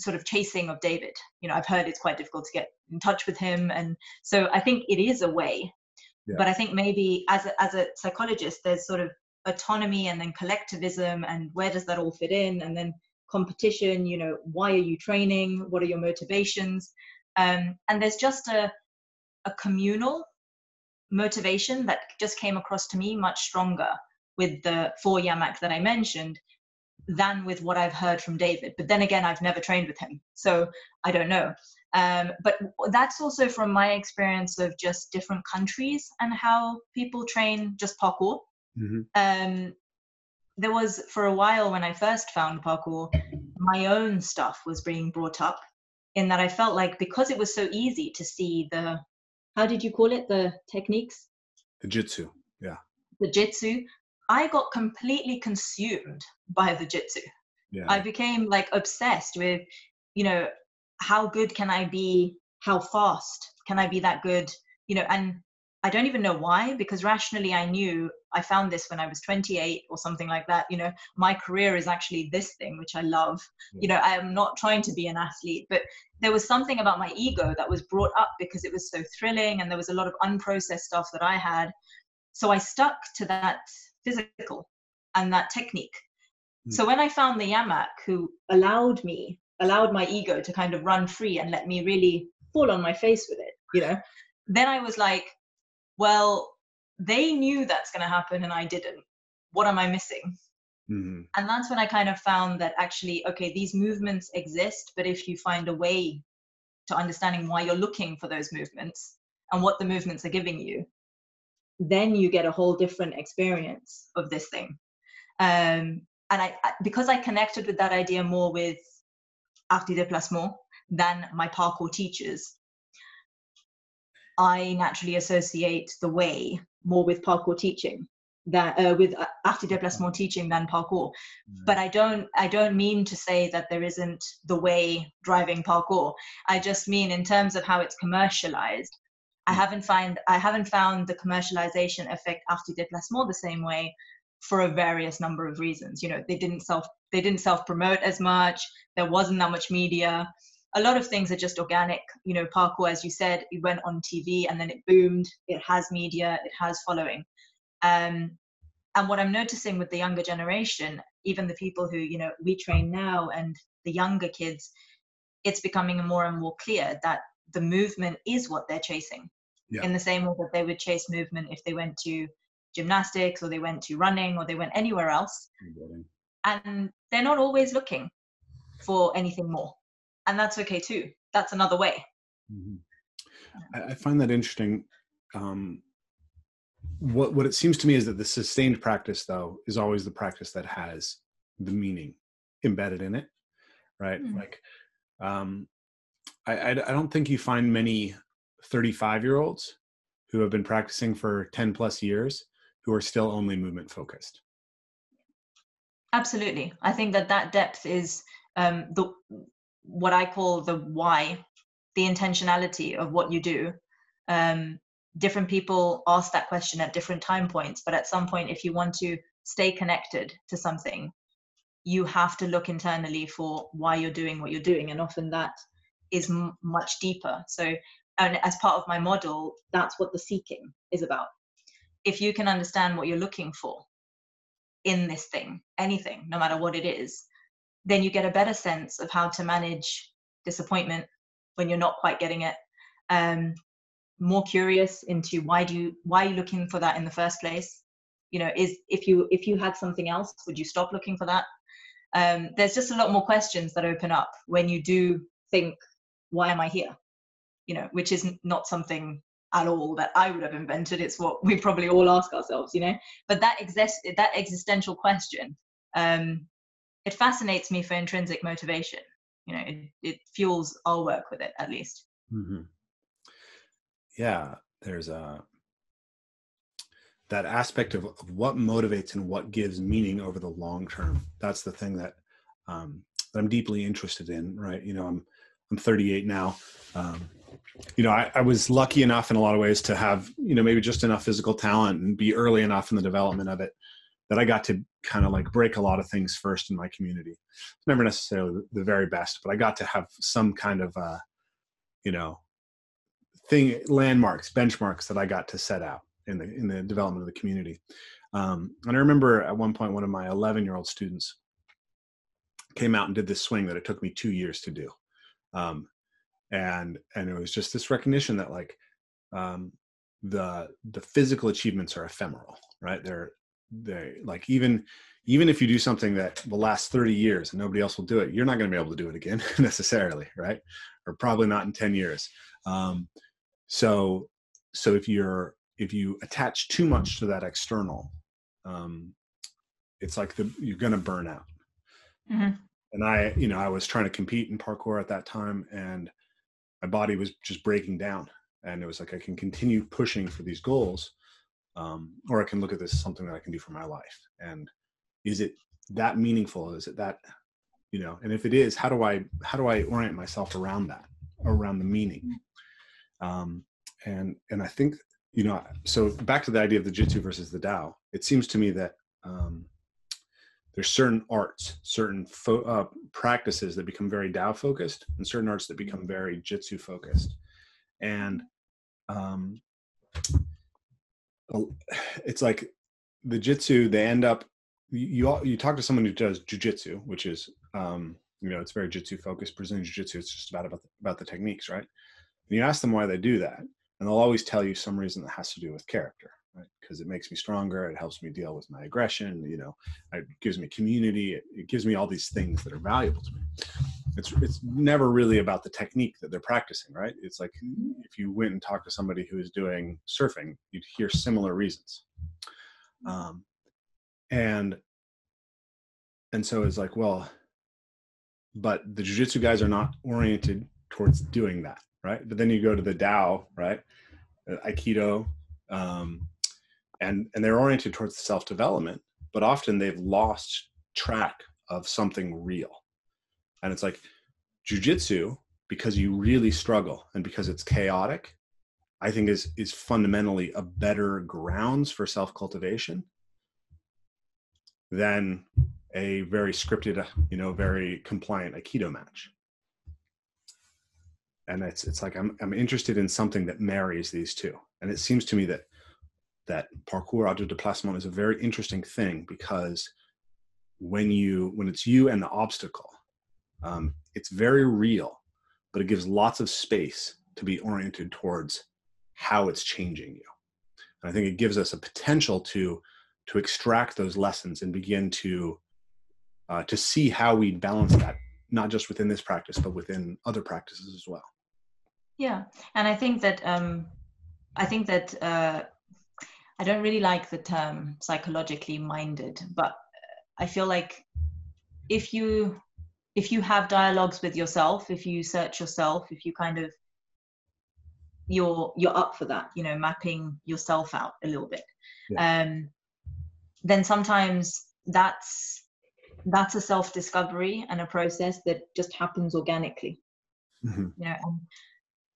sort of chasing of David. You know, I've heard it's quite difficult to get in touch with him, and so I think it is a way. Yeah. But I think maybe as a, as a psychologist, there's sort of autonomy and then collectivism, and where does that all fit in? And then competition you know why are you training what are your motivations um, and there's just a, a communal motivation that just came across to me much stronger with the four yamak that i mentioned than with what i've heard from david. But then again i've never trained with him so i don't know. Um, but that's also from my experience of just different countries and how people train just parkour. Mm-hmm. um, there was for a while when I first found parkour, my own stuff was being brought up in that I felt like because it was so easy to see the how did you call it? The techniques? The jitsu yeah. The jitsu? I got completely consumed by the jitsu. Yeah. I became like obsessed with you know how good can I be? How fast can I be that good? You know and I don't even know why, because rationally I knew I found this when I was 28 or something like that. You know, my career is actually this thing, which I love. Yeah. You know, I am not trying to be an athlete, but there was something about my ego that was brought up because it was so thrilling and there was a lot of unprocessed stuff that I had. So I stuck to that physical and that technique. Mm. So when I found the Yamak who allowed me, allowed my ego to kind of run free and let me really fall on my face with it, you know, then I was like, well, they knew that's going to happen and I didn't. What am I missing? Mm-hmm. And that's when I kind of found that actually, okay, these movements exist, but if you find a way to understanding why you're looking for those movements and what the movements are giving you, then you get a whole different experience of this thing. Um, and I, because I connected with that idea more with Art du Déplacement than my parkour teachers, I naturally associate the way more with parkour teaching that uh, with art du déplacement teaching than parkour. Mm. but i don't i don't mean to say that there isn't the way driving parkour. I just mean in terms of how it's commercialized i mm. haven't find i haven't found the commercialization affect art du déplacement the same way for a various number of reasons. You know they didn't self they didn't self promote as much there wasn't that much media a lot of things are just organic. You know, parkour, as you said, it went on TV and then it boomed. It has media, it has following. Um, and what I'm noticing with the younger generation, even the people who, you know, we train now and the younger kids, it's becoming more and more clear that the movement is what they're chasing yeah. in the same way that they would chase movement if they went to gymnastics or they went to running or they went anywhere else and they're not always looking for anything more and that's okay too. That's another way. Mm-hmm. I, I, find that interesting um, what what it seems to me is that the sustained practice though is always the practice that has the meaning embedded in it right? Mm. like um I, I, I don't think you find many 35 year olds who have been practicing for 10 plus years who are still only movement focused. Absolutely. I think that that depth is um the what i call the why the intentionality of what you do. Um different people ask that question at different time points but at some point if you want to stay connected to something you have to look internally for why you're doing what you're doing and often that is m- much deeper. So and as part of my model that's what the seeking is about. If you can understand what you're looking for in this thing anything no matter what it is then you get a better sense of how to manage disappointment when you're not quite getting it. Um, more curious into why do you why are you looking for that in the first place? You know is if you if you had something else would you stop looking for that? Um, there's just a lot more questions that open up when you do think why am i here? You know which is not something at all that i would have invented. It's what we probably all ask ourselves you know? But that exist that existential question um, it fascinates me for intrinsic motivation. You know it, it fuels our work with it at least. Mm-hmm. Yeah there's a that aspect of, of, what motivates and what gives meaning over the long term. That's the thing that um, that i'm deeply interested in right? You know i'm i'm 38 now. Um, you know I, I, was lucky enough in a lot of ways to have you know maybe just enough physical talent and be early enough in the development of it that i got to kind of like break a lot of things first in my community. Never necessarily the very best but i got to have some kind of uh, you know thing landmarks benchmarks that i got to set out in the in the development of the community. Um, and i remember at one point one of my 11 year old students came out and did this swing that it took me two years to do. Um, and and it was just this recognition that like um, the the physical achievements are ephemeral right? They're they like even even if you do something that will last 30 years and nobody else will do it you're not going to be able to do it again necessarily right? Or probably not in 10 years. Um, so so if you're if you attach too much to that external um, it's like the you're going to burn out. Mm-hmm. and i you know i was trying to compete in parkour at that time and my body was just breaking down. And it was like i can continue pushing for these goals um, or i can look at this as something that i can do for my life. And is it that meaningful? Is it that you know and if it is how do i how do i orient myself around that around the meaning? Mm-hmm. Um, and and I think you know so back to the idea of the jitsu versus the Tao. It seems to me that um, there's certain arts, certain fo- uh, practices that become very Tao focused, and certain arts that become very Jitsu focused, and um, it's like the Jitsu. They end up you you, talk to someone who does jujitsu, which is um, you know it's very Jitsu focused. Brazilian jiu-jitsu. It's just about about the, about the techniques, right? And you ask them why they do that, and they'll always tell you some reason that has to do with character, right? Because it makes me stronger, it helps me deal with my aggression, you know, it gives me community, it, it gives me all these things that are valuable to me. It's it's never really about the technique that they're practicing, right? It's like if you went and talked to somebody who is doing surfing, you'd hear similar reasons. Um, and and so it's like, well, but the jiu-jitsu guys are not oriented towards doing that right? But then you go to the Tao, right? Uh, Aikido, um, and and they're oriented towards self development, but often they've lost track of something real, and it's like jujitsu because you really struggle and because it's chaotic. I think is is fundamentally a better grounds for self cultivation than a very scripted, you know, very compliant aikido match and it's it's like I'm I'm interested in something that marries these two. And it seems to me that that parkour art du déplacement is a very interesting thing because when you when it's you and the obstacle, um, it's very real, but it gives lots of space to be oriented towards how it's changing you. And I think it gives us a potential to to extract those lessons and begin to uh, to see how we balance that, not just within this practice, but within other practices as well. Yeah, and I think that um, I think that uh, I don't really like the term psychologically minded, but I feel like if you if you have dialogues with yourself, if you search yourself, if you kind of you're you're up for that, you know, mapping yourself out a little bit. Yeah. Um, then sometimes that's that's a self discovery and a process that just happens organically. Mm-hmm. You know, and,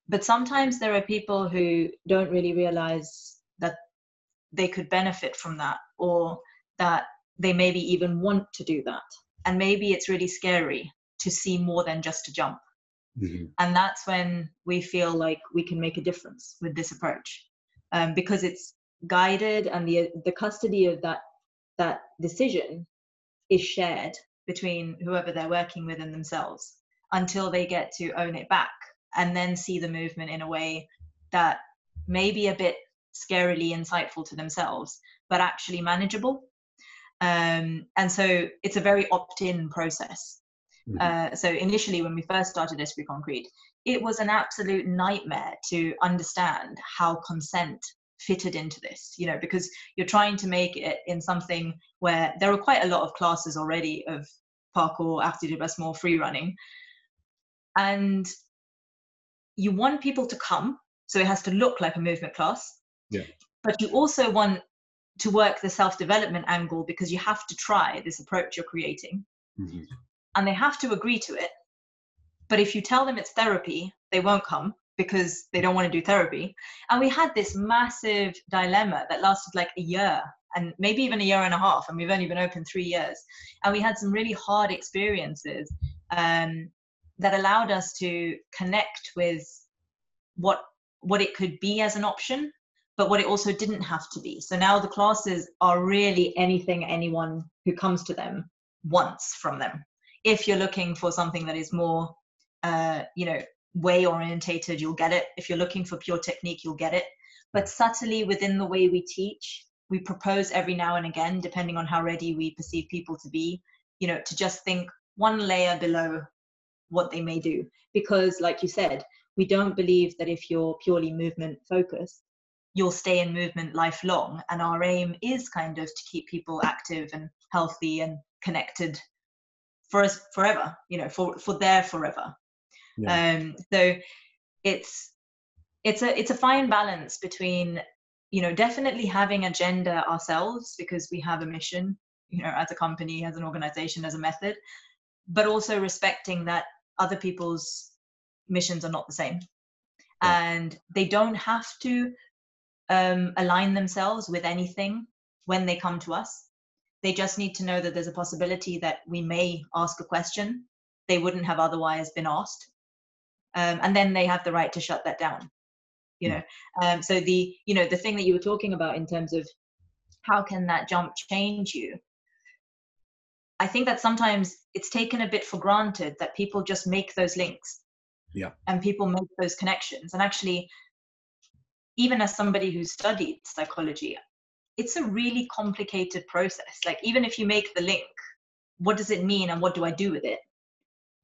but sometimes there are people who don't really realize that they could benefit from that or that they maybe even want to do that and maybe it's really scary to see more than just a jump mm-hmm. and that's when we feel like we can make a difference with this approach um, because it's guided and the the custody of that that decision is shared between whoever they're working with and themselves until they get to own it back and then see the movement in a way that may be a bit scarily insightful to themselves but actually manageable um, and so it's a very opt-in process. Mm-hmm. Uh, so initially, when we first started Esprit Concrete, it was an absolute nightmare to understand how consent fitted into this. You know, because you're trying to make it in something where there are quite a lot of classes already of parkour, du déplacement, free running, and you want people to come, so it has to look like a movement class. Yeah. But you also want to work the self development angle because you have to try this approach you're creating. Mm-hmm. And they have to agree to it. But if you tell them it's therapy, they won't come because they don't want to do therapy. And we had this massive dilemma that lasted like a year and maybe even a year and a half. And we've only been open three years. And we had some really hard experiences um, that allowed us to connect with what what it could be as an option but what it also didn't have to be. So now the classes are really anything anyone who comes to them wants from them. If you're looking for something that is more, uh, you know, way orientated, you'll get it. If you're looking for pure technique, you'll get it. But subtly within the way we teach, we propose every now and again, depending on how ready we perceive people to be, you know, to just think one layer below what they may do. Because, like you said, we don't believe that if you're purely movement focused, you'll stay in movement lifelong. And our aim is kind of to keep people active and healthy and connected for us forever, you know, for, for their forever. Yeah. Um, so it's it's a it's a fine balance between you know definitely having a agenda ourselves because we have a mission you know as a company as an organization as a method but also respecting that other people's missions are not the same and they don't have to um, align themselves with anything when they come to us. They just need to know that there's a possibility that we may ask a question they wouldn't have otherwise been asked. Um, and then they have the right to shut that down. You hmm. know, um, so the you know the thing that you were talking about in terms of how can that jump change you? I think that sometimes it's taken a bit for granted that people just make those links. Yeah. And people make those connections. And actually, even as somebody who studied psychology, it's a really complicated process. Like, even if you make the link, what does it mean and what do I do with it?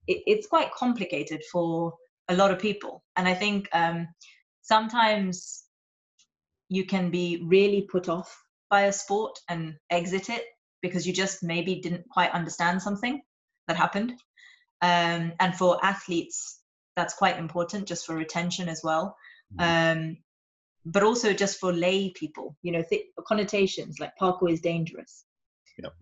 it it's quite complicated for a lot of people. And I think um, sometimes you can be really put off by a sport and exit it because you just maybe didn't quite understand something that happened. Um, and for athletes, that's quite important just for retention as well. Mm-hmm. Um, but also just for lay people, you know, th- connotations like parkour is dangerous. Yep.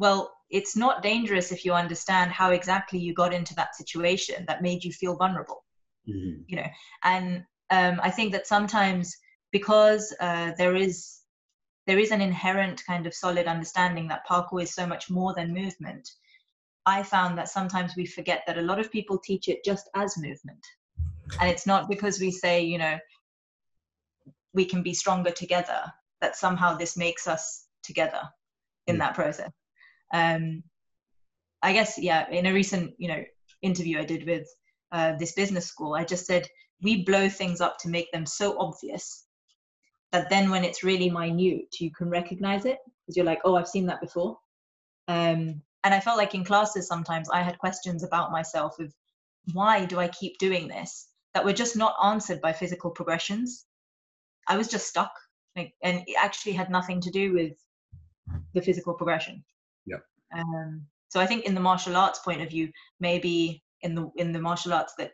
Well, it's not dangerous if you understand how exactly you got into that situation that made you feel vulnerable. Mm-hmm. You know, and um, I think that sometimes because uh, there is there is an inherent kind of solid understanding that parkour is so much more than movement. I found that sometimes we forget that a lot of people teach it just as movement. And it's not because we say, you know, we can be stronger together that somehow this makes us together in mm. that process um, i guess yeah in a recent you know interview i did with uh, this business school i just said we blow things up to make them so obvious that then when it's really minute, you can recognize it because you're like, oh, I've seen that before. Um, and I felt like in classes sometimes I had questions about myself of why do I keep doing this that were just not answered by physical progressions. I was just stuck, like, and it actually had nothing to do with the physical progression. Yep. Um, so I think in the martial arts point of view, maybe in the in the martial arts that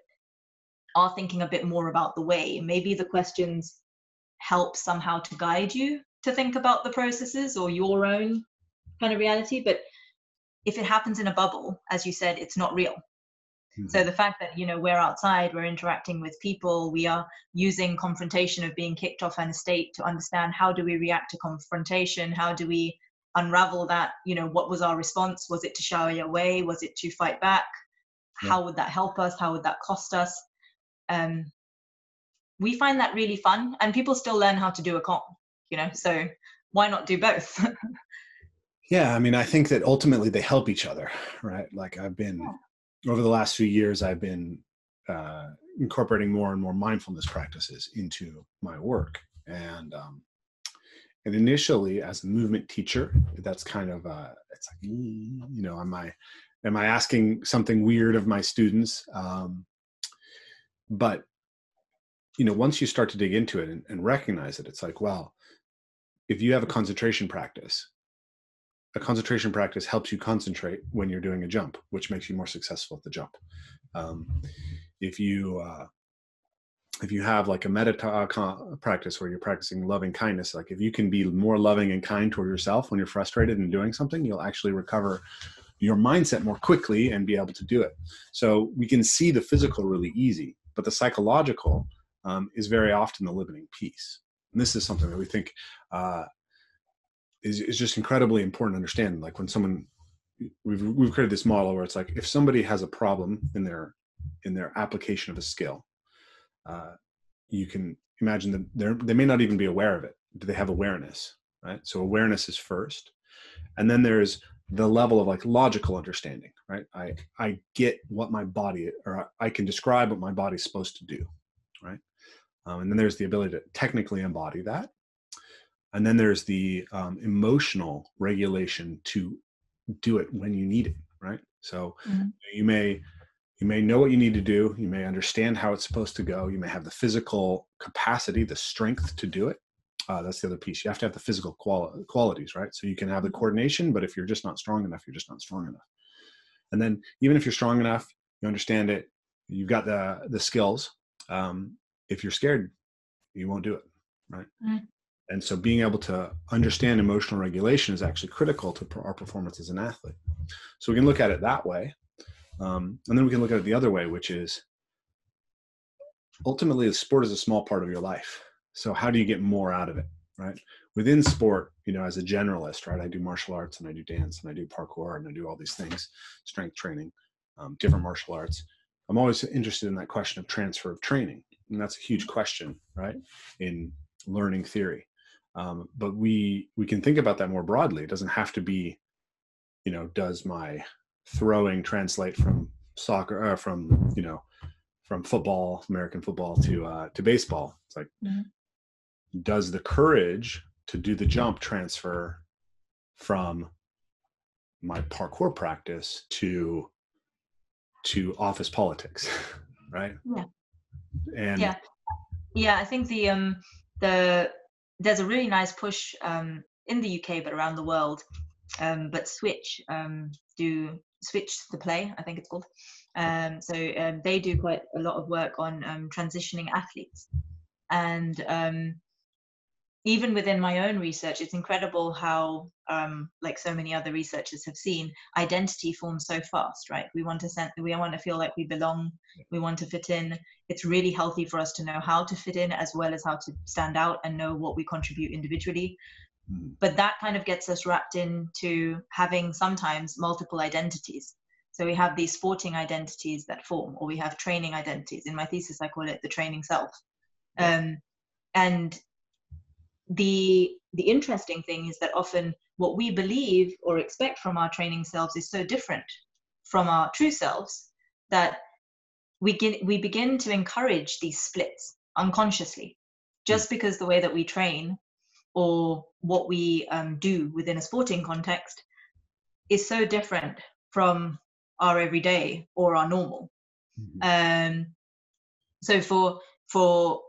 are thinking a bit more about the way, maybe the questions help somehow to guide you to think about the processes or your own kind of reality. But if it happens in a bubble, as you said, it's not real. Mm-hmm. So the fact that you know we're outside, we're interacting with people, we are using confrontation of being kicked off an estate to understand how do we react to confrontation, how do we unravel that, you know, what was our response? Was it to shy away? Was it to fight back? Yeah. How would that help us? How would that cost us? Um, we find that really fun, and people still learn how to do a kong, you know. So why not do both? yeah, I mean, I think that ultimately they help each other, right? Like I've been yeah over the last few years, I've been uh, incorporating more and more mindfulness practices into my work. And um, and initially, as a movement teacher, that's kind of uh, it's like you know, am I am I asking something weird of my students? Um, but you know, once you start to dig into it and, and recognize it, it's like, well, if you have a concentration practice a concentration practice helps you concentrate when you're doing a jump, which makes you more successful at the jump. Um, if you uh, if you have like a metta practice where you're practicing loving kindness, like if you can be more loving and kind toward yourself when you're frustrated and doing something, you'll actually recover your mindset more quickly and be able to do it. So we can see the physical really easy, but the psychological um, is very often the limiting piece. And this is something that we think uh, is, is just incredibly important to understand. Like when someone we've we've created this model where it's like if somebody has a problem in their in their application of a skill, uh, you can imagine that they they may not even be aware of it. Do they have awareness? Right. So awareness is first, and then there's the level of like logical understanding. Right. I I get what my body or I can describe what my body's supposed to do. Right. Um, and then there's the ability to technically embody that and then there's the um, emotional regulation to do it when you need it right? So mm-hmm. you may you may know what you need to do you may understand how it's supposed to go you may have the physical capacity the strength to do it. Uh, that's the other piece. You have to have the physical quali- qualities right? So you can have the mm-hmm. coordination but if you're just not strong enough you're just not strong enough. And then even if you're strong enough you understand it you've got the the skills um, if you're scared you won't do it right? Mm-hmm and so being able to understand emotional regulation is actually critical to our performance as an athlete. So we can look at it that way um, and then we can look at it the other way which is ultimately the sport is a small part of your life. So how do you get more out of it right? Within sport you know as a generalist right i do martial arts and i do dance and i do parkour and i do all these things strength training um, different martial arts. I'm always interested in that question of transfer of training and that's a huge question right in learning theory um, but we we can think about that more broadly. It doesn't have to be you know does my throwing translate from soccer uh, from you know from football american football to uh, to baseball? It's like mm-hmm. does the courage to do the jump transfer from my parkour practice to to office politics right? Yeah. And yeah. Yeah i think the um the there's a really nice push um, in the UK, but around the world. Um, but Switch um, do Switch the Play, I think it's called. Um, so um, they do quite a lot of work on um, transitioning athletes, and even within my own research, it's incredible how, um, like so many other researchers have seen, identity forms so fast, right? We want to send, we want to feel like we belong, we want to fit in. It's really healthy for us to know how to fit in as well as how to stand out and know what we contribute individually. Mm-hmm. But that kind of gets us wrapped into having sometimes multiple identities. So we have these sporting identities that form, or we have training identities. In my thesis, I call it the training self. Um, and the the interesting thing is that often what we believe or expect from our training selves is so different from our true selves that we get we begin to encourage these splits unconsciously just because the way that we train or what we um, do within a sporting context is so different from our everyday or our normal mm-hmm. um, so for for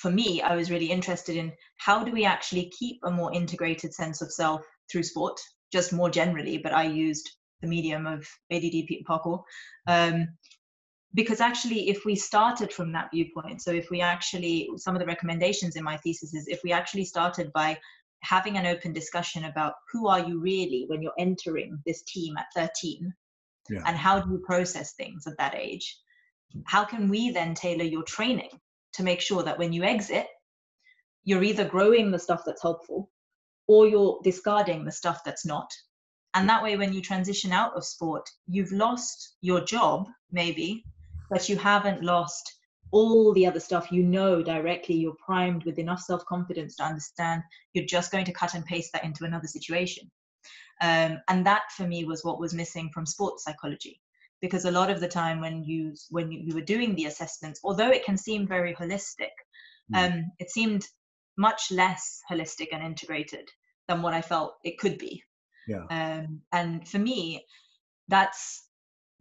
for me i was really interested in how do we actually keep a more integrated sense of self through sport just more generally but i used the medium of ADD parkour um, because actually if we started from that viewpoint so if we actually some of the recommendations in my thesis is if we actually started by having an open discussion about who are you really when you're entering this team at 13 yeah. and how do you process things at that age how can we then tailor your training to make sure that when you exit you're either growing the stuff that's helpful or you're discarding the stuff that's not. And that way when you transition out of sport you've lost your job maybe but you haven't lost all the other stuff you know directly. You're primed with enough self-confidence to understand you're just going to cut and paste that into another situation. Um, and that for me was what was missing from sports psychology because a lot of the time when you when you, were doing the assessments although it can seem very holistic mm. um, it seemed much less holistic and integrated than what i felt it could be. Yeah. Um, and for me that's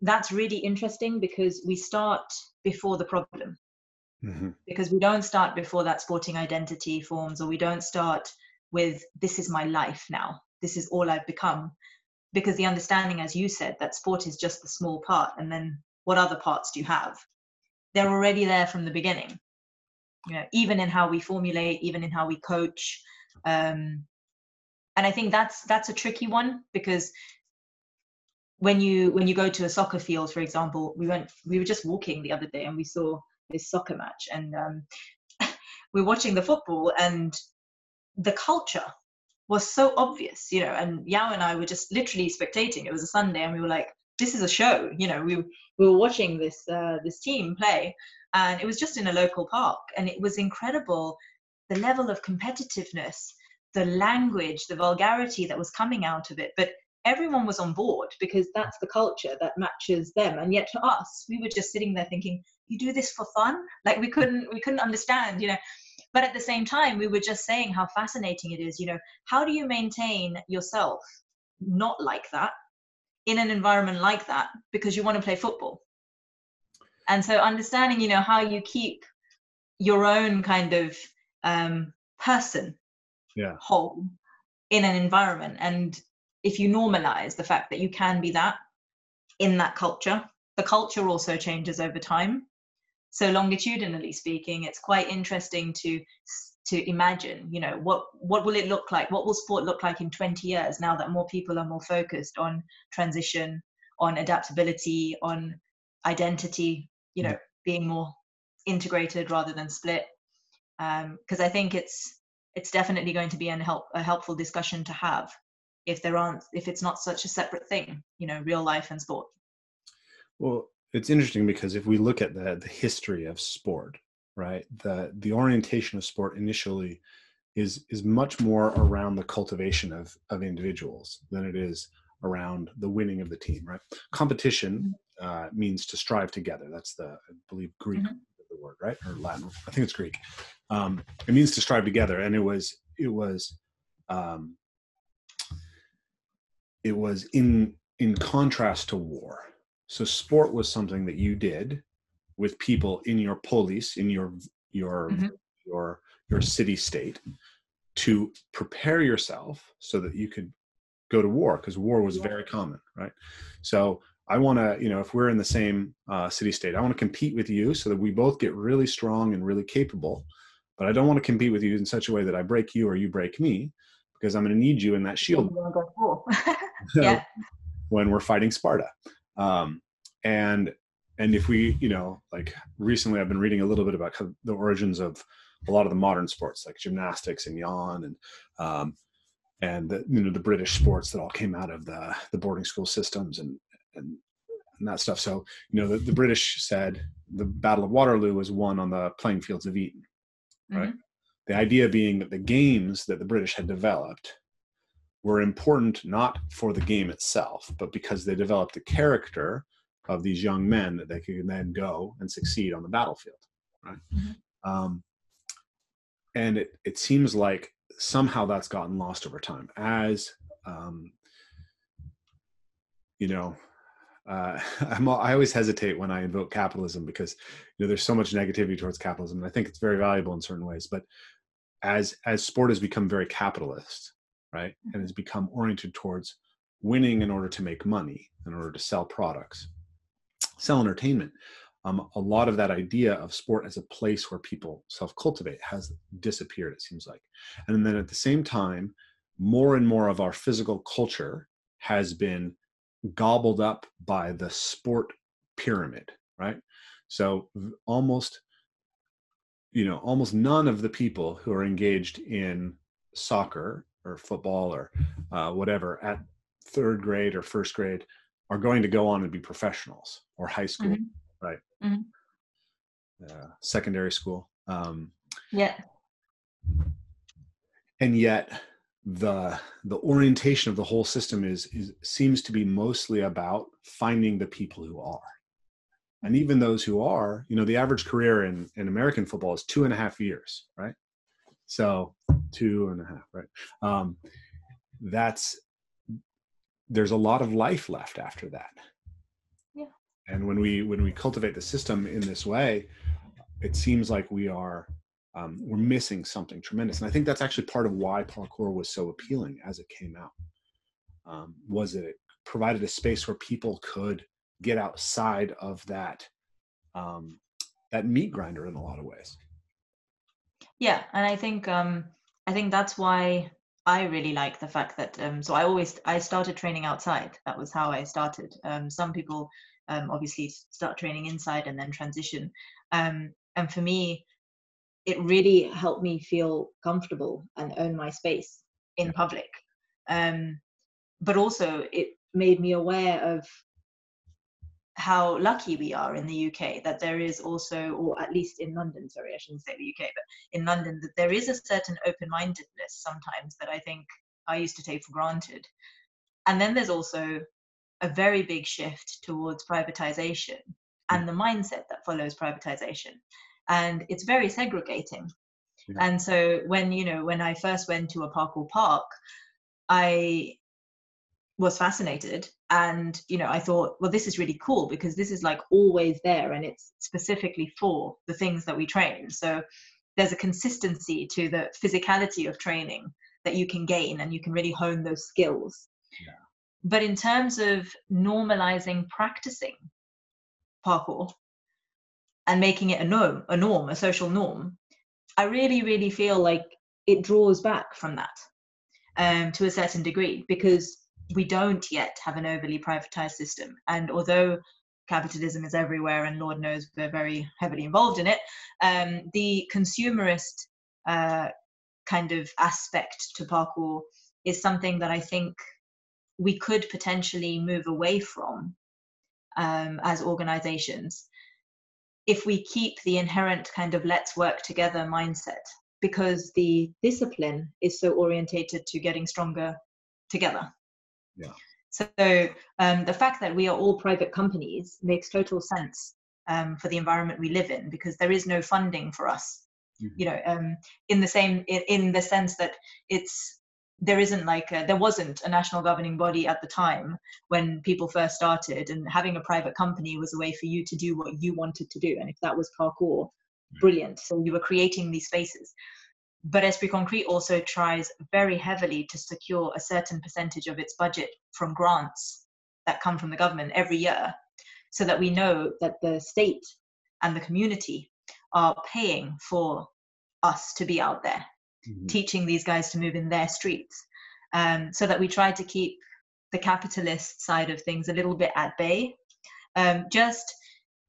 that's really interesting because we start before the problem. Mm-hmm. because we don't start before that sporting identity forms or we don't start with this is my life now. This is all i've become because the understanding as you said that sport is just the small part and then what other parts do you have? They're already there from the beginning. You know even in how we formulate even in how we coach um, and i think that's that's a tricky one because when you when you go to a soccer field for example we went we were just walking the other day and we saw this soccer match and um, we are watching the football and the culture was so obvious you know and yao and i were just literally spectating. It was a sunday and we were like this is a show you know we, we were watching this uh, this team play and it was just in a local park and it was incredible. The level of competitiveness the language the vulgarity that was coming out of it but everyone was on board because that's the culture that matches them. And yet to us we were just sitting there thinking you do this for fun? Like we couldn't we couldn't understand you know but at the same time we were just saying how fascinating it is you know how do you maintain yourself not like that in an environment like that because you want to play football and so understanding you know how you keep your own kind of um, person yeah. whole in an environment and if you normalize the fact that you can be that in that culture the culture also changes over time so longitudinally speaking it's quite interesting to to imagine you know what what will it look like? What will sport look like in 20 years now that more people are more focused on transition on adaptability on identity you know being more integrated rather than split? Because um, i think it's it's definitely going to be an help a helpful discussion to have if there aren't if it's not such a separate thing you know real life and sport. Well it's interesting because if we look at the, the history of sport right the the orientation of sport initially is is much more around the cultivation of of individuals than it is around the winning of the team right competition mm-hmm. uh, means to strive together that's the i believe greek mm-hmm. the word right or latin i think it's greek um, it means to strive together and it was it was um, it was in in contrast to war. So sport was something that you did with people in your polis, in your your mm-hmm. your your city state, to prepare yourself so that you could go to war because war was very common, right? So I want to, you know, if we're in the same uh, city state, I want to compete with you so that we both get really strong and really capable. But I don't want to compete with you in such a way that I break you or you break me because I'm going to need you in that shield. yeah. when we're fighting Sparta. Um, and and if we, you know, like recently, I've been reading a little bit about the origins of a lot of the modern sports, like gymnastics and Jahn, and um, and the you know the British sports that all came out of the the boarding school systems and and, and that stuff. So you know, the, the British said the Battle of Waterloo was won on the playing fields of Eton, right? Mm-hmm. The idea being that the games that the British had developed were important not for the game itself, but because they developed the character of these young men that they can then go and succeed on the battlefield right mm-hmm. um, and it, it seems like somehow that's gotten lost over time as um, you know uh, I'm, i always hesitate when i invoke capitalism because you know there's so much negativity towards capitalism and i think it's very valuable in certain ways but as as sport has become very capitalist right? And mm-hmm. has become oriented towards winning in order to make money in order to sell products sell entertainment. Um, a lot of that idea of sport as a place where people self-cultivate has disappeared it seems like. And then at the same time more and more of our physical culture has been gobbled up by the sport pyramid right? So almost you know almost none of the people who are engaged in soccer or football or uh, whatever at third grade or first grade are going to go on and be professionals or high school mm-hmm. right mm-hmm. uh, secondary school um, yeah and yet the the orientation of the whole system is, is seems to be mostly about finding the people who are and even those who are you know the average career in in american football is two and a half years right so two and a half right? Um that's there's a lot of life left after that. Yeah. And when we when we cultivate the system in this way it seems like we are um, we're missing something tremendous. And i think that's actually part of why parkour was so appealing as it came out um, was that it provided a space where people could get outside of that um, that meat grinder in a lot of ways yeah and i think um i think that's why i really like the fact that um so i always i started training outside. That was how i started. Um some people um obviously start training inside and then transition. Um and for me it really helped me feel comfortable and own my space in public. Um but also it made me aware of how lucky we are in the UK that there is also, or at least in London, sorry, I shouldn't say the UK, but in London, that there is a certain open mindedness sometimes that I think I used to take for granted. And then there's also a very big shift towards privatization hmm. and the mindset that follows privatization. And it's very segregating. Yeah. And so when, you know, when I first went to a parkour park, I was fascinated and you know i thought well this is really cool because this is like always there and it's specifically for the things that we train so there's a consistency to the physicality of training that you can gain and you can really hone those skills yeah. but in terms of normalizing practicing parkour and making it a norm a norm a social norm i really really feel like it draws back from that um, to a certain degree because we don't yet have an overly privatized system. And although capitalism is everywhere and Lord knows we're very heavily involved in it, um, the consumerist uh, kind of aspect to parkour is something that I think we could potentially move away from um, as organizations if we keep the inherent kind of let's work together mindset because the discipline is so orientated to getting stronger together yeah. So um, the fact that we are all private companies makes total sense um, for the environment we live in because there is no funding for us. Mm-hmm. You know, um, in the same in, in, the sense that it's there isn't like a, there wasn't a national governing body at the time when people first started, and having a private company was a way for you to do what you wanted to do, and if that was parkour, brilliant. So you were creating these spaces. But Esprit Concrete also tries very heavily to secure a certain percentage of its budget from grants that come from the government every year so that we know that the state and the community are paying for us to be out there mm-hmm. teaching these guys to move in their streets um, so that we try to keep the capitalist side of things a little bit at bay um, just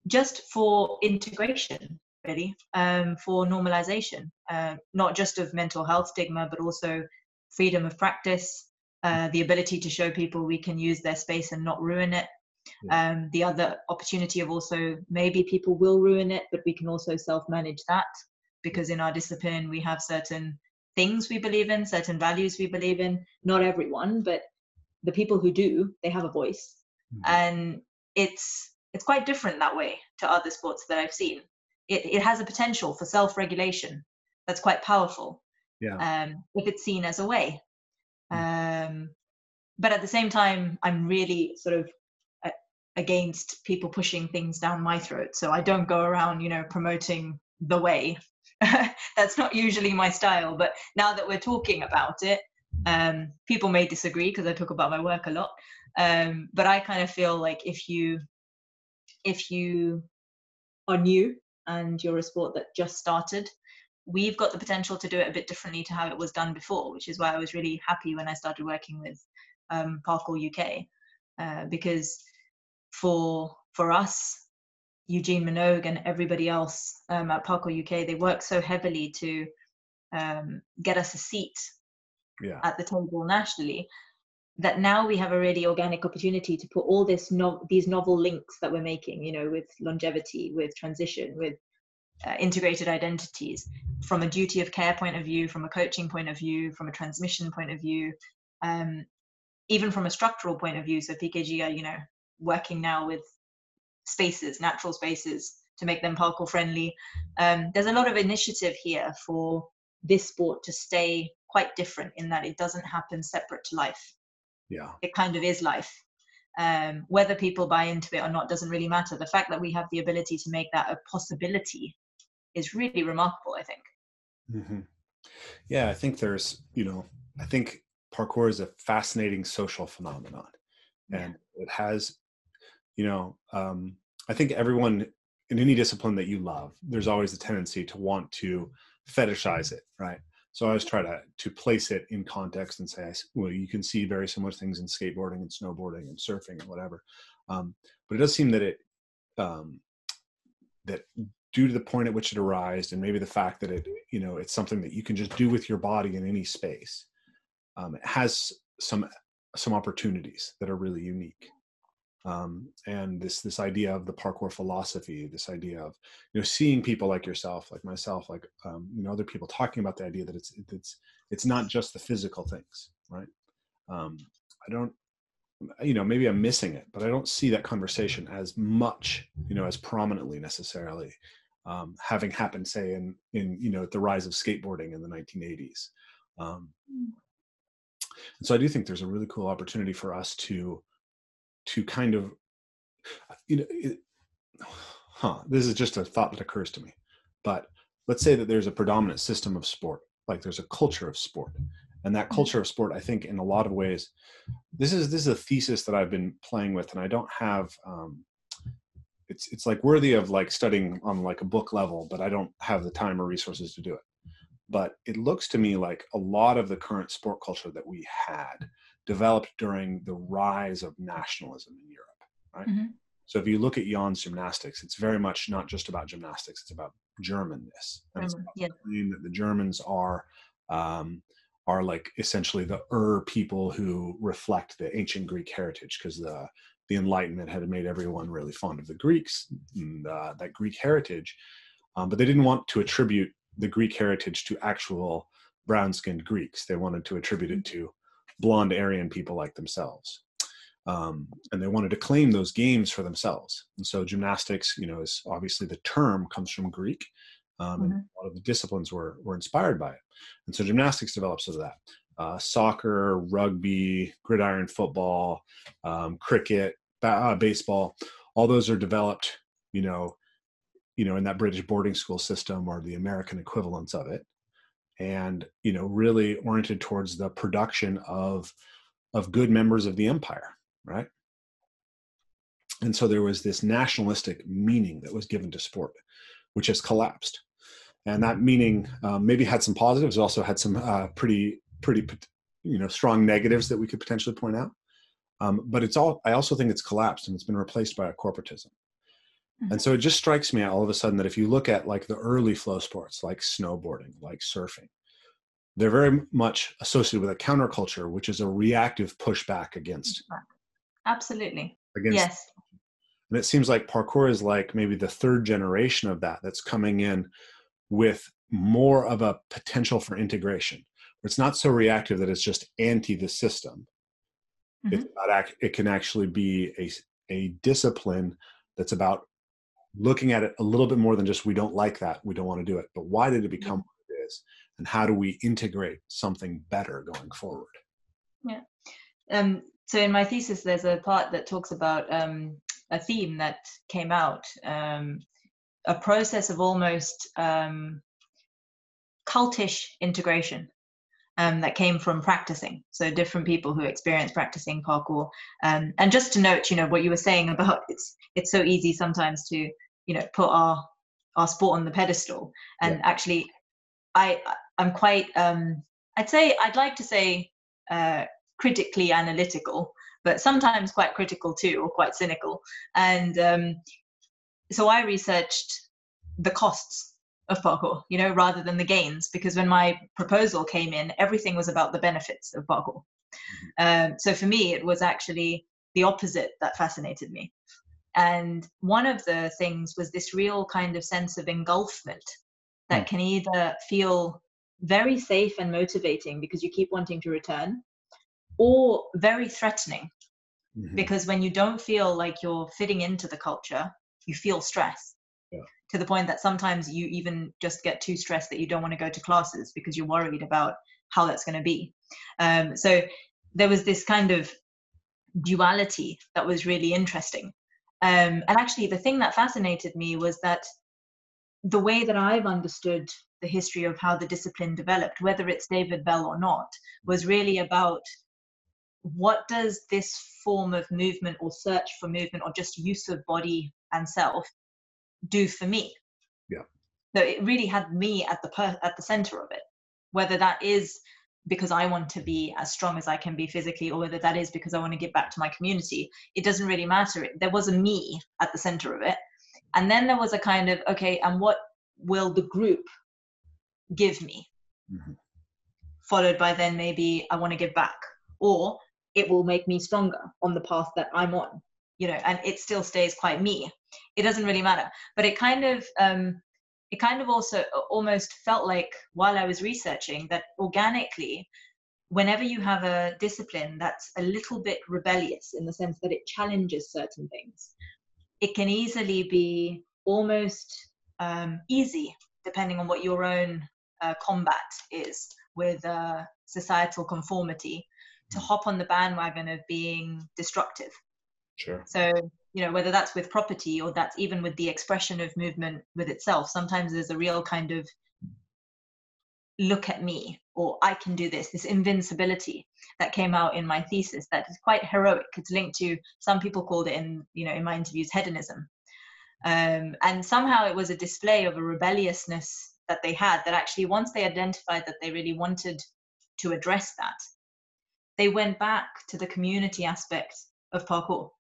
just for integration really um, for normalization, uh, not just of mental health stigma, but also freedom of practice, uh, the ability to show people we can use their space and not ruin it. Yeah. Um, the other opportunity of also maybe people will ruin it, but we can also self manage that because in our discipline we have certain things we believe in, certain values we believe in. Not everyone, but the people who do, they have a voice. Mm-hmm. And it's it's quite different that way to other sports that I've seen. It it has a potential for self-regulation that's quite powerful. Yeah. Um, if it's seen as a way. Mm. Um, but at the same time, I'm really sort of uh, against people pushing things down my throat. So I don't go around, you know, promoting the way. That's not usually my style. But now that we're talking about it, um, people may disagree because I talk about my work a lot. Um, but I kind of feel like if you if you are new and you're a sport that just started, we've got the potential to do it a bit differently to how it was done before, which is why I was really happy when I started working with um, Parkour UK, uh, because for for us, Eugene Minogue and everybody else um, at Parkour UK, they work so heavily to um, get us a seat Yeah. at the table nationally that now we have a really organic opportunity to put all this no- these novel links that we're making you know with longevity with transition with uh, integrated identities from a duty of care point of view from a coaching point of view from a transmission point of view um, even from a structural point of view. So pkg are you know working now with spaces natural spaces to make them parkour friendly. Um, there's a lot of initiative here for this sport to stay quite different in that it doesn't happen separate to life Yeah. it kind of is life. Um, whether people buy into it or not doesn't really matter. The fact that we have the ability to make that a possibility is really remarkable, I think. hmm Yeah, I think there's, you know, I think parkour is a fascinating social phenomenon, and it has, you know, um, I think everyone in any discipline that you love, there's always a tendency to want to fetishize it, right? So I always try to to place it in context and say, well, you can see very similar things in skateboarding and snowboarding and surfing and whatever, um, but it does seem that it um, that due to the point at which it arose and maybe the fact that it you know it's something that you can just do with your body in any space um, it has some some opportunities that are really unique um, and this this idea of the parkour philosophy this idea of you know seeing people like yourself like myself like um, you know other people talking about the idea that it's it's it's not just the physical things right? Um, i don't you know maybe i'm missing it but i don't see that conversation as much you know as prominently necessarily um, having happened say in in you know the rise of skateboarding in the 1980s um, and so i do think there's a really cool opportunity for us to to kind of you know it, huh this is just a thought that occurs to me. But let's say that there's a predominant system of sport like there's a culture of sport. And that culture of sport i think in a lot of ways this is this is a thesis that i've been playing with and i don't have um it's it's like worthy of like studying on like a book level but i don't have the time or resources to do it. But it looks to me like a lot of the current sport culture that we had developed during the rise of nationalism in europe right Mhm. so if you look at Jahn's gymnastics, it's very much not just about gymnastics; it's about Germanness. And it's about yeah. that the Germans are um, are like essentially the Ur people who reflect the ancient Greek heritage, because the the Enlightenment had made everyone really fond of the Greeks and uh, that Greek heritage, um, but they didn't want to attribute the Greek heritage to actual brown-skinned Greeks. They wanted to attribute it to blonde Aryan people like themselves um, and they wanted to claim those games for themselves. And so gymnastics, you know, is obviously the term comes from Greek, um, and Mhm. a lot of the disciplines were were inspired by it. And so gymnastics develops as of that. Uh, soccer, rugby, gridiron football, um, cricket, ba- uh, baseball, all those are developed, you know, you know, in that British boarding school system or the American equivalents of it, and you know, really oriented towards the production of of good members of the empire right? And so there was this nationalistic meaning that was given to sport, which has collapsed. And that meaning um, maybe had some positives, also had some uh, pretty, pretty, you know, strong negatives that we could potentially point out. Um, but it's all. I also think it's collapsed and it's been replaced by a corporatism. And mm-hmm. so it just strikes me all of a sudden that if you look at like the early flow sports, like snowboarding, like surfing, they're very much associated with a counterculture, which is a reactive pushback against Absolutely. against Yes. and it seems like parkour is like maybe the third generation of that that's coming in with more of a potential for integration. It's not so reactive that it's just anti the system. It's mm-hmm. not it can actually be a, a discipline that's about looking at it a little bit more than just we don't like that, we don't want to do it, but why did it become what it is? And how do we integrate something better going forward? Yeah. Um, so in my thesis, there's a part that talks about um, a theme that came out, um, a process of almost um, cultish integration um, that came from practicing. So different people who experience practicing parkour. Um, and just to note, you know, what you were saying about it's it's so easy sometimes to you know put our our sport on the pedestal. And yeah. actually, I I'm quite um, I'd say I'd like to say uh, critically analytical, but sometimes quite critical too, or quite cynical. And um, so I researched the costs of parkour, you know, rather than the gains, because when my proposal came in, everything was about the benefits of parkour. Mm-hmm. Um, so for me, it was actually the opposite that fascinated me. And one of the things was this real kind of sense of engulfment that mm. can either feel very safe and motivating because you keep wanting to return, or very threatening mm-hmm. because when you don't feel like you're fitting into the culture, you feel stress yeah. To the point that sometimes you even just get too stressed that you don't want to go to classes because you're worried about how that's going to be. Um, so there was this kind of duality that was really interesting. Um, and actually, the thing that fascinated me was that the way that I've understood the history of how the discipline developed, whether it's David Belle or not, was really about what does this form of movement or search for movement or just use of body and self do for me. Yeah. So it really had me at the per- at the center of it. Whether that is because i want to be as strong as i can be physically or whether that is because i want to give back to my community it doesn't really matter. There was a me at the center of it. And then there was a kind of okay and what will the group give me? Mm-hmm. followed by then maybe i want to give back or it will make me stronger on the path that I'm on, you know, and it still stays quite me. It doesn't really matter. But it kind of, um, it kind of also almost felt like while I was researching that organically, whenever you have a discipline that's a little bit rebellious in the sense that it challenges certain things, it can easily be almost um, easy, depending on what your own uh, combat is with uh, societal conformity to hop on the bandwagon of being destructive. Sure. So, you know, whether that's with property or that's even with the expression of movement with itself, sometimes there's a real kind of look at me or I can do this, this invincibility that came out in my thesis that is quite heroic. It's linked to some people called it in, you know, in my interviews, hedonism. Um, and somehow it was a display of a rebelliousness that they had that actually once they identified that they really wanted to address that they went back to the community aspect of parkour.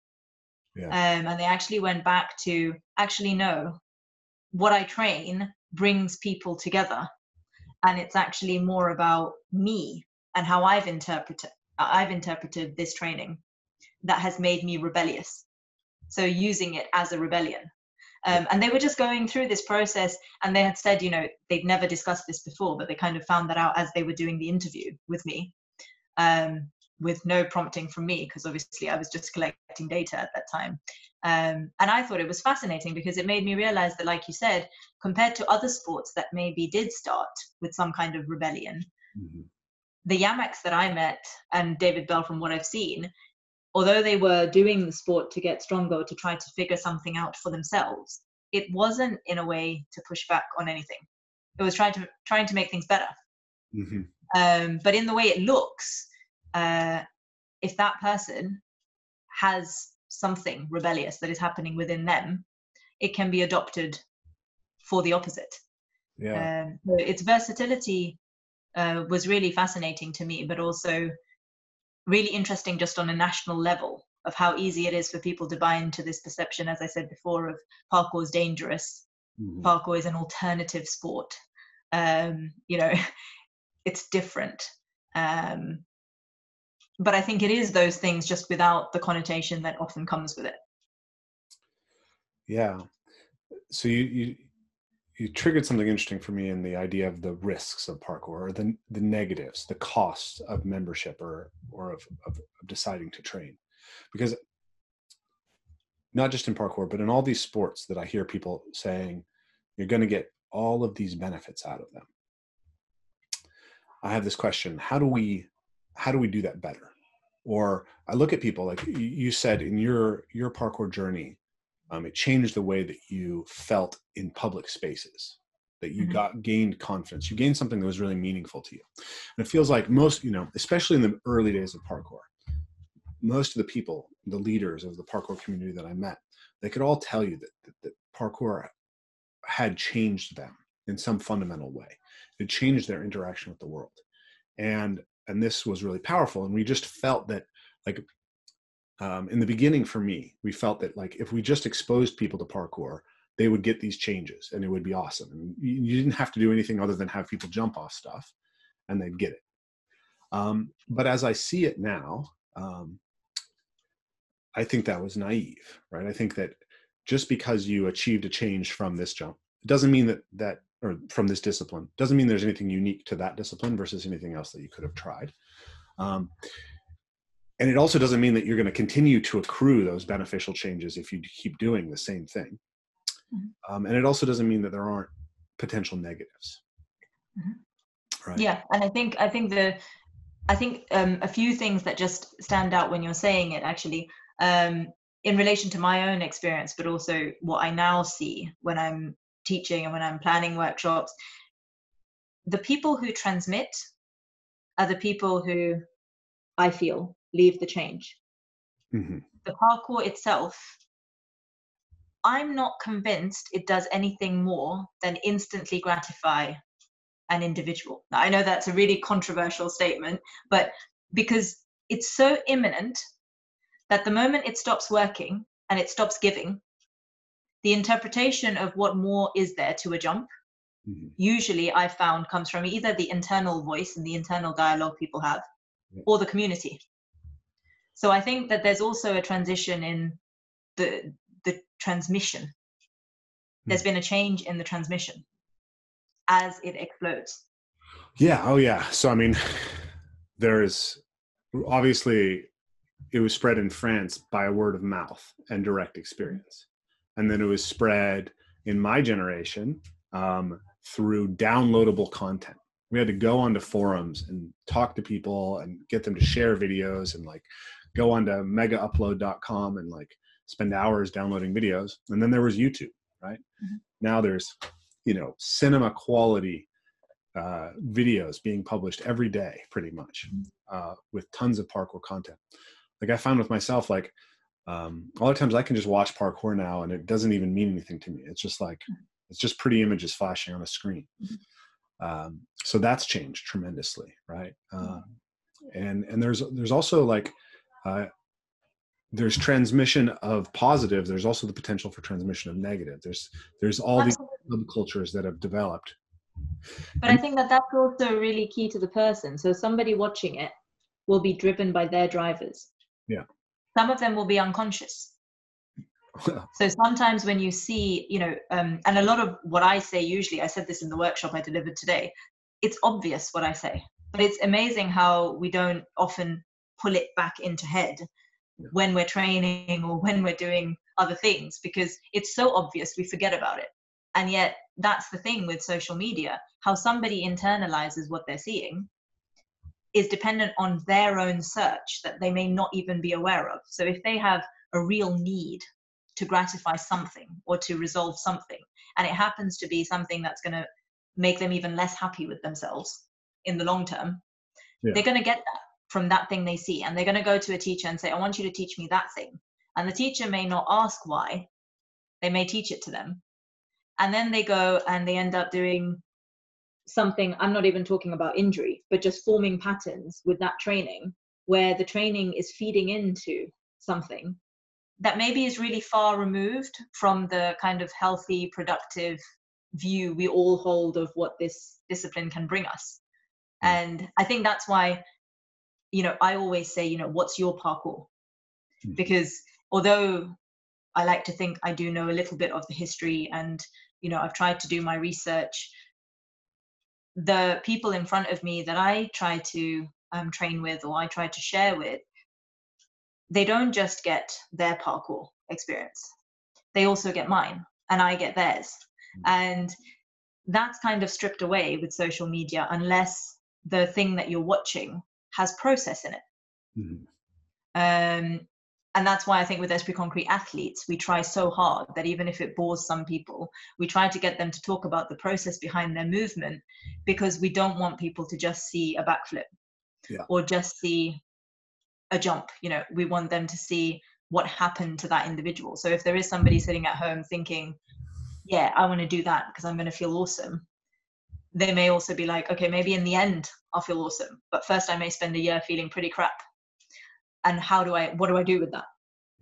Yeah. Um, and they actually went back to actually know what I train brings people together. And it's actually more about me and how I've interpreted I've interpreted this training that has made me rebellious. So using it as a rebellion. Um, and they were just going through this process and they had said, you know, they'd never discussed this before, but they kind of found that out as they were doing the interview with me um, with no prompting from me because obviously I was just collecting data at that time. Um, and I thought it was fascinating because it made me realize that, like you said, compared to other sports that maybe did start with some kind of rebellion, mm-hmm. the Yamaks that I met and David Belle, from what I've seen, although they were doing the sport to get stronger, to try to figure something out for themselves, it wasn't in a way to push back on anything. It was trying to trying to make things better. Mm-hmm. Um, but in the way it looks, uh, if that person has something rebellious that is happening within them, it can be adopted for the opposite. Yeah. Um, so its versatility uh, was really fascinating to me, but also really interesting just on a national level of how easy it is for people to buy into this perception, as I said before, of parkour is dangerous. Mm-hmm. Parkour is an alternative sport. Um, you know, it's different. Um, but I think it is those things just without the connotation that often comes with it. Yeah. So you you you triggered something interesting for me in the idea of the risks of parkour or the the negatives, the costs of membership or or of, of, of deciding to train. Because not just in parkour, but in all these sports that I hear people saying, you're going to get all of these benefits out of them. I have this question: How do we, how do we do that better? Or I look at people like you said in your your parkour journey, um, it changed the way that you felt in public spaces that you mm-hmm. got gained confidence you gained something that was really meaningful to you and it feels like most you know especially in the early days of parkour most of the people the leaders of the parkour community that i met they could all tell you that, that, that parkour had changed them in some fundamental way it changed their interaction with the world and and this was really powerful and we just felt that like um, in the beginning for me we felt that like if we just exposed people to parkour they would get these changes and it would be awesome and you didn't have to do anything other than have people jump off stuff and they'd get it. Um, but as i see it now um, i think that was naive right? I think that just because you achieved a change from this jump doesn't mean that that or from this discipline. Doesn't mean there's anything unique to that discipline versus anything else that you could have tried. Um, and it also doesn't mean that you're going to continue to accrue those beneficial changes if you keep doing the same thing. Mm-hmm. um, and it also doesn't mean that there aren't potential negatives. Mm-hmm. right? Yeah and i think i think the i think um, a few things that just stand out when you're saying it actually um, in relation to my own experience but also what i now see when i'm teaching and when i'm planning workshops the people who transmit are the people who i feel leave the change. Mm-hmm. The parkour itself, I'm not convinced it does anything more than instantly gratify an individual. Now, I know that's a really controversial statement, but because it's so imminent that the moment it stops working and it stops giving, the interpretation of what more is there to a jump mm-hmm. usually i found comes from either the internal voice and the internal dialogue people have yeah. or the community so I think that there's also a transition in the the transmission. There's hmm. been a change in the transmission as it explodes. Yeah. Oh, yeah. So I mean, there's obviously it was spread in France by word of mouth and direct experience, and then it was spread in my generation um, through downloadable content. We had to go onto forums and talk to people and get them to share videos and like go onto megaupload.com and like spend hours downloading videos. And then there was YouTube, right? Mm-hmm. Now there's, you know, cinema quality uh, videos being published every day, pretty much, mm-hmm. uh, with tons of parkour content. Like I found with myself, like um, a lot of times I can just watch parkour now, and it doesn't even mean anything to me. It's just like mm-hmm. it's just pretty images flashing on a screen. Mm-hmm. Um, so that's changed tremendously, right? Uh, and and there's there's also like uh, there's transmission of positive there's also the potential for transmission of negative there's there's all these subcultures that have developed but i think that that's also really key to the person so somebody watching it will be driven by their drivers yeah some of them will be unconscious. So sometimes when you see you know um, and a lot of what i say usually i said this in the workshop i delivered today it's obvious what i say but it's amazing how we don't often pull it back into head when we're training or when we're doing other things because it's so obvious we forget about it. And yet that's the thing with social media how somebody internalizes what they're seeing is dependent on their own search that they may not even be aware of. So if they have a real need to gratify something or to resolve something and it happens to be something that's going to make them even less happy with themselves in the long term yeah. they're going to get that from that thing they see. And they're going to go to a teacher and say i want you to teach me that thing. And the teacher may not ask why they may teach it to them. And then they go and they end up doing something i'm not even talking about injury but just forming patterns with that training where the training is feeding into something that maybe is really far removed from the kind of healthy productive view we all hold of what this discipline can bring us hmm. and i think that's why you know, I always say, you know, what's your parkour? Mm. Because although I like to think I do know a little bit of the history and, you know, I've tried to do my research, the people in front of me that I try to um, train with or I try to share with, they don't just get their parkour experience they also get mine and i get theirs mm. and that's kind of stripped away with social media unless the thing that you're watching has process in it mm-hmm. um, and that's why I think with Esprit Concrete athletes, we try so hard that even if it bores some people, we try to get them to talk about the process behind their movement because we don't want people to just see a backflip yeah. or just see a jump. You know, we want them to see what happened to that individual. So if there is somebody sitting at home thinking, yeah, I want to do that because I'm going to feel awesome, they may also be like, okay, maybe in the end I'll feel awesome, but first I may spend a year feeling pretty crap and how do i what do i do with that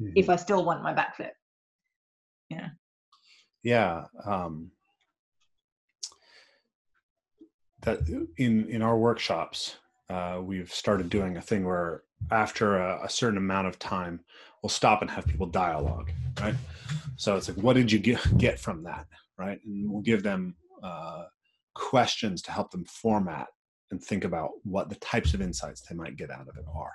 mm-hmm. if i still want my backflip? Yeah. Yeah um that in in our workshops uh, we've started doing a thing where after a, a, certain amount of time we'll stop and have people dialogue right? So it's like what did you get, get from that right? And we'll give them uh, questions to help them format and think about what the types of insights they might get out of it are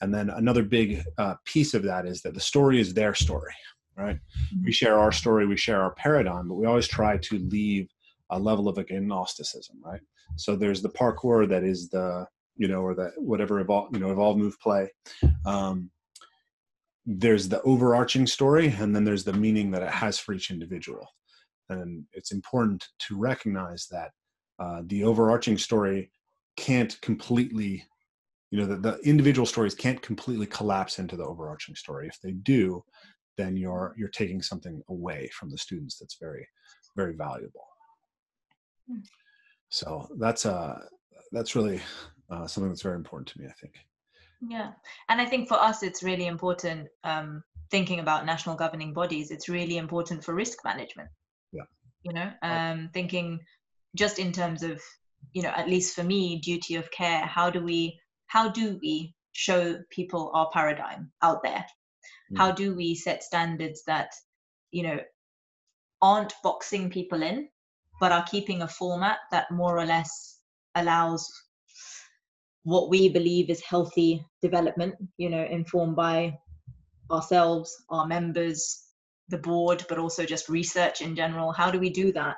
and then another big uh, piece of that is that the story is their story, right? Mm-hmm. We share our story, we share our paradigm, but we always try to leave a level of agnosticism, right? So there's the parkour that is the, you know, or the whatever evolve, you know, evolve, move, play. Um, there's the overarching story, and then there's the meaning that it has for each individual. And it's important to recognize that uh, the overarching story can't completely you know the, the individual stories can't completely collapse into the overarching story. If they do then you're you're taking something away from the students that's very very valuable. Hmm. so that's uh that's really uh, something that's very important to me i think. Yeah. And i think for us it's really important um thinking about national governing bodies. It's really important for risk management. Yeah. You know um thinking just in terms of you know at least for me duty of care how do we how do we show people our paradigm out there? Mm. How do we set standards that, you know, aren't boxing people in, but are keeping a format that more or less allows what we believe is healthy development, you know, informed by ourselves, our members, the board, but also just research in general. How do we do that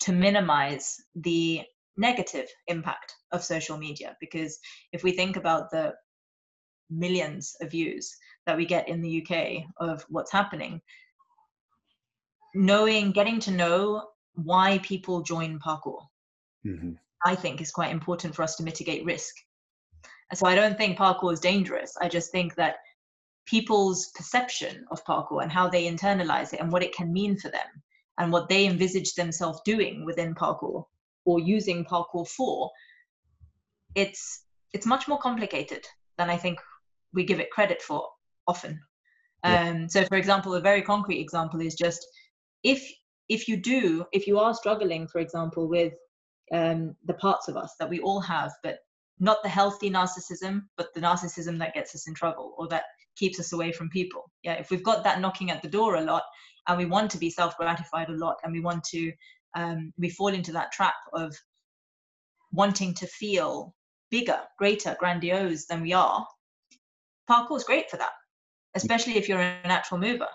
to minimize the negative impact of social media because if we think about the millions of views that we get in the UK of what's happening knowing getting to know why people join parkour mm-hmm. i think is quite important for us to mitigate risk and so i don't think parkour is dangerous i just think that people's perception of parkour and how they internalize it and what it can mean for them and what they envisage themselves doing within parkour or using parkour for it's it's much more complicated than I think we give it credit for often. Yeah. Um, so, for example, a very concrete example is just if if you do if you are struggling, for example, with um, the parts of us that we all have, but not the healthy narcissism, but the narcissism that gets us in trouble or that keeps us away from people. Yeah, if we've got that knocking at the door a lot, and we want to be self-gratified a lot, and we want to um, we fall into that trap of wanting to feel bigger, greater, grandiose than we are, parkour is great for that, especially if you're a natural mover.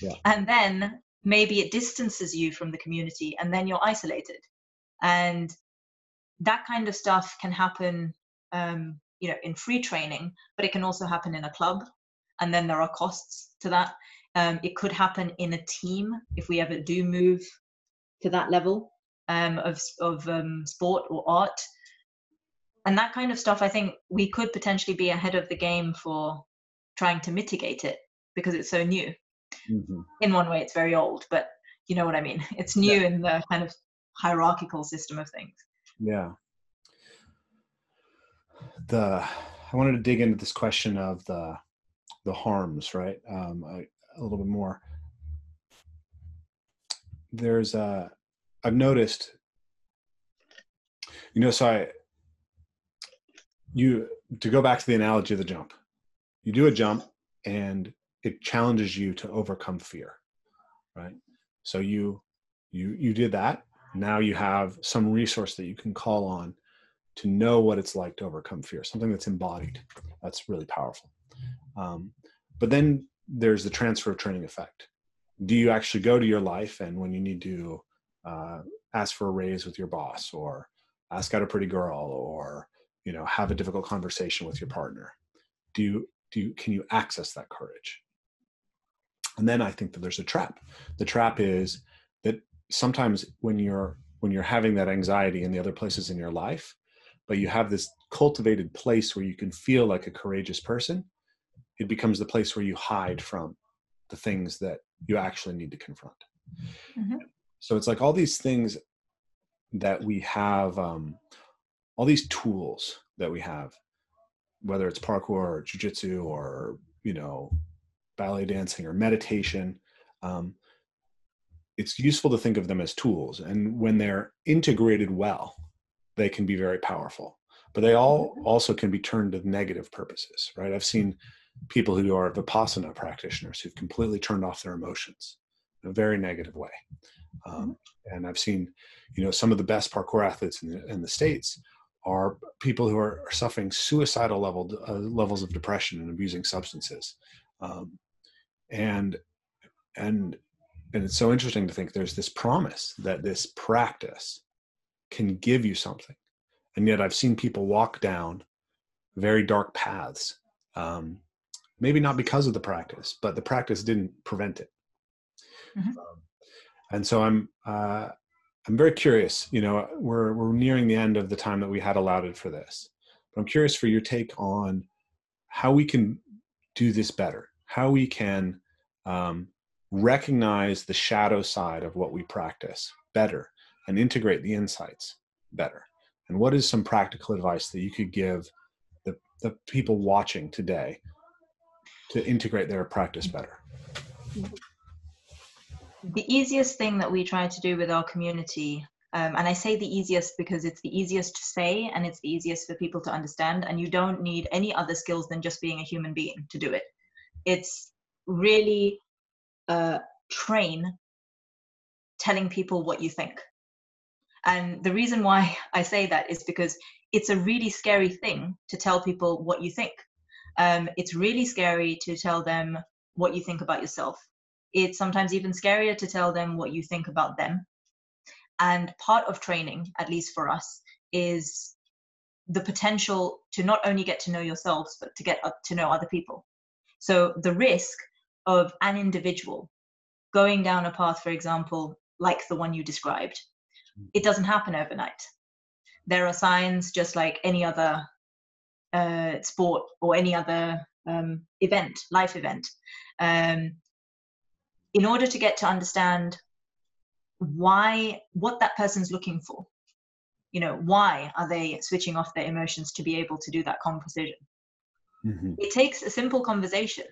Yeah. And then maybe it distances you from the community and then you're isolated. And that kind of stuff can happen, um, you know, in free training, but it can also happen in a club. And then there are costs to that. Um, it could happen in a team if we ever do move to that level um, of, of um, sport or art. And that kind of stuff i think we could potentially be ahead of the game for trying to mitigate it because it's so new. Mm-hmm. in one way it's very old but you know what i mean. It's new yeah. in the kind of hierarchical system of things. Yeah. The i wanted to dig into this question of the the harms right? Um a little bit more. There's a i've noticed you know so i you to go back to the analogy of the jump you do a jump and it challenges you to overcome fear right? So you you you did that. Now you have some resource that you can call on to know what it's like to overcome fear something that's embodied. That's really powerful. Um, but then there's the transfer of training effect. Do you actually go to your life and when you need to uh, ask for a raise with your boss or ask out a pretty girl or you know have a difficult conversation with your partner. Do you do you can you access that courage? And then i think that there's a trap. The trap is that sometimes when you're when you're having that anxiety in the other places in your life but you have this cultivated place where you can feel like a courageous person it becomes the place where you hide from the things that you actually need to confront. Mm-hmm. So it's like all these things that we have um, all these tools that we have, whether it's parkour or jujitsu or you know ballet dancing or meditation. Um, it's useful to think of them as tools, and when they're integrated well, they can be very powerful. But they all mm-hmm. also can be turned to negative purposes, right? I've seen people who are vipassana practitioners who've completely turned off their emotions in a very negative way. Um, mm-hmm. and I've seen, you know, some of the best parkour athletes in the, in the states are people who are, are suffering suicidal level uh, levels of depression and abusing substances, um, and and and it's so interesting to think there's this promise that this practice can give you something, and yet I've seen people walk down very dark paths. Um, maybe not because of the practice, but the practice didn't prevent it. Mm-hmm. Um, and so i'm uh, i'm very curious you know we're we're nearing the end of the time that we had allotted for this but i'm curious for your take on how we can do this better how we can um, recognize the shadow side of what we practice better and integrate the insights better. And what is some practical advice that you could give the, the people watching today to integrate their practice better the easiest thing that we try to do with our community um, and I say the easiest because it's the easiest to say and it's the easiest for people to understand. And you don't need any other skills than just being a human being to do it. It's really uh, train telling people what you think. And the reason why I say that is because it's a really scary thing to tell people what you think. Um, it's really scary to tell them what you think about yourself it's sometimes even scarier to tell them what you think about them. And part of training, at least for us, is the potential to not only get to know yourselves, but to get to know other people. So the risk of an individual going down a path, for example, like the one you described, it doesn't happen overnight. There are signs, just like any other uh, sport or any other um, event, life event. Um, in order to get to understand why what that person's looking for. You know why are they switching off their emotions to be able to do that precision? Mm-hmm. it takes a simple conversation.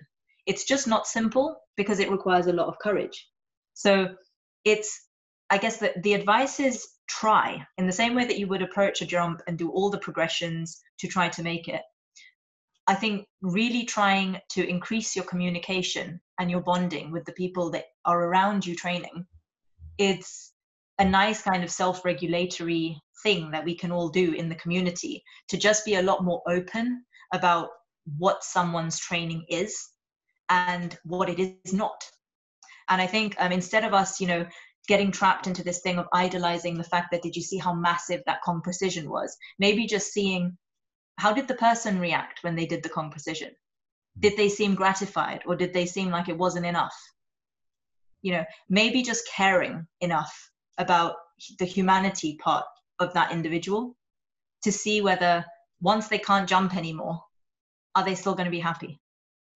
It's just not simple because it requires a lot of courage. So it's i guess that the advice is try. In the same way that you would approach a jump and do all the progressions to try to make it I think really trying to increase your communication and your bonding with the people that are around you training, it's a nice kind of self regulatory thing that we can all do in the community to just be a lot more open about what someone's training is and what it is not. And I think um, instead of us, you know, getting trapped into this thing of idolizing the fact that did you see how massive that Kong precision was, maybe just seeing how did the person react when they did the Kong precision? Did they seem gratified or did they seem like it wasn't enough? You know, maybe just caring enough about the humanity part of that individual to see whether once they can't jump anymore, are they still going to be happy?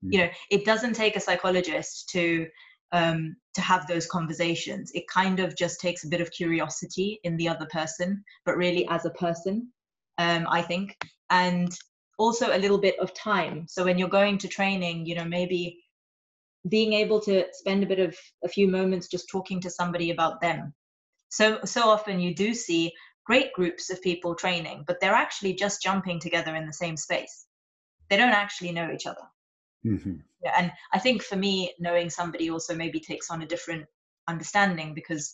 Mm. You know, it doesn't take a psychologist to um, to have those conversations. It kind of just takes a bit of curiosity in the other person, but really as a person, um, I think and also a little bit of time so when you're going to training you know maybe being able to spend a bit of a few moments just talking to somebody about them so so often you do see great groups of people training but they're actually just jumping together in the same space they don't actually know each other mm-hmm. yeah, and i think for me knowing somebody also maybe takes on a different understanding because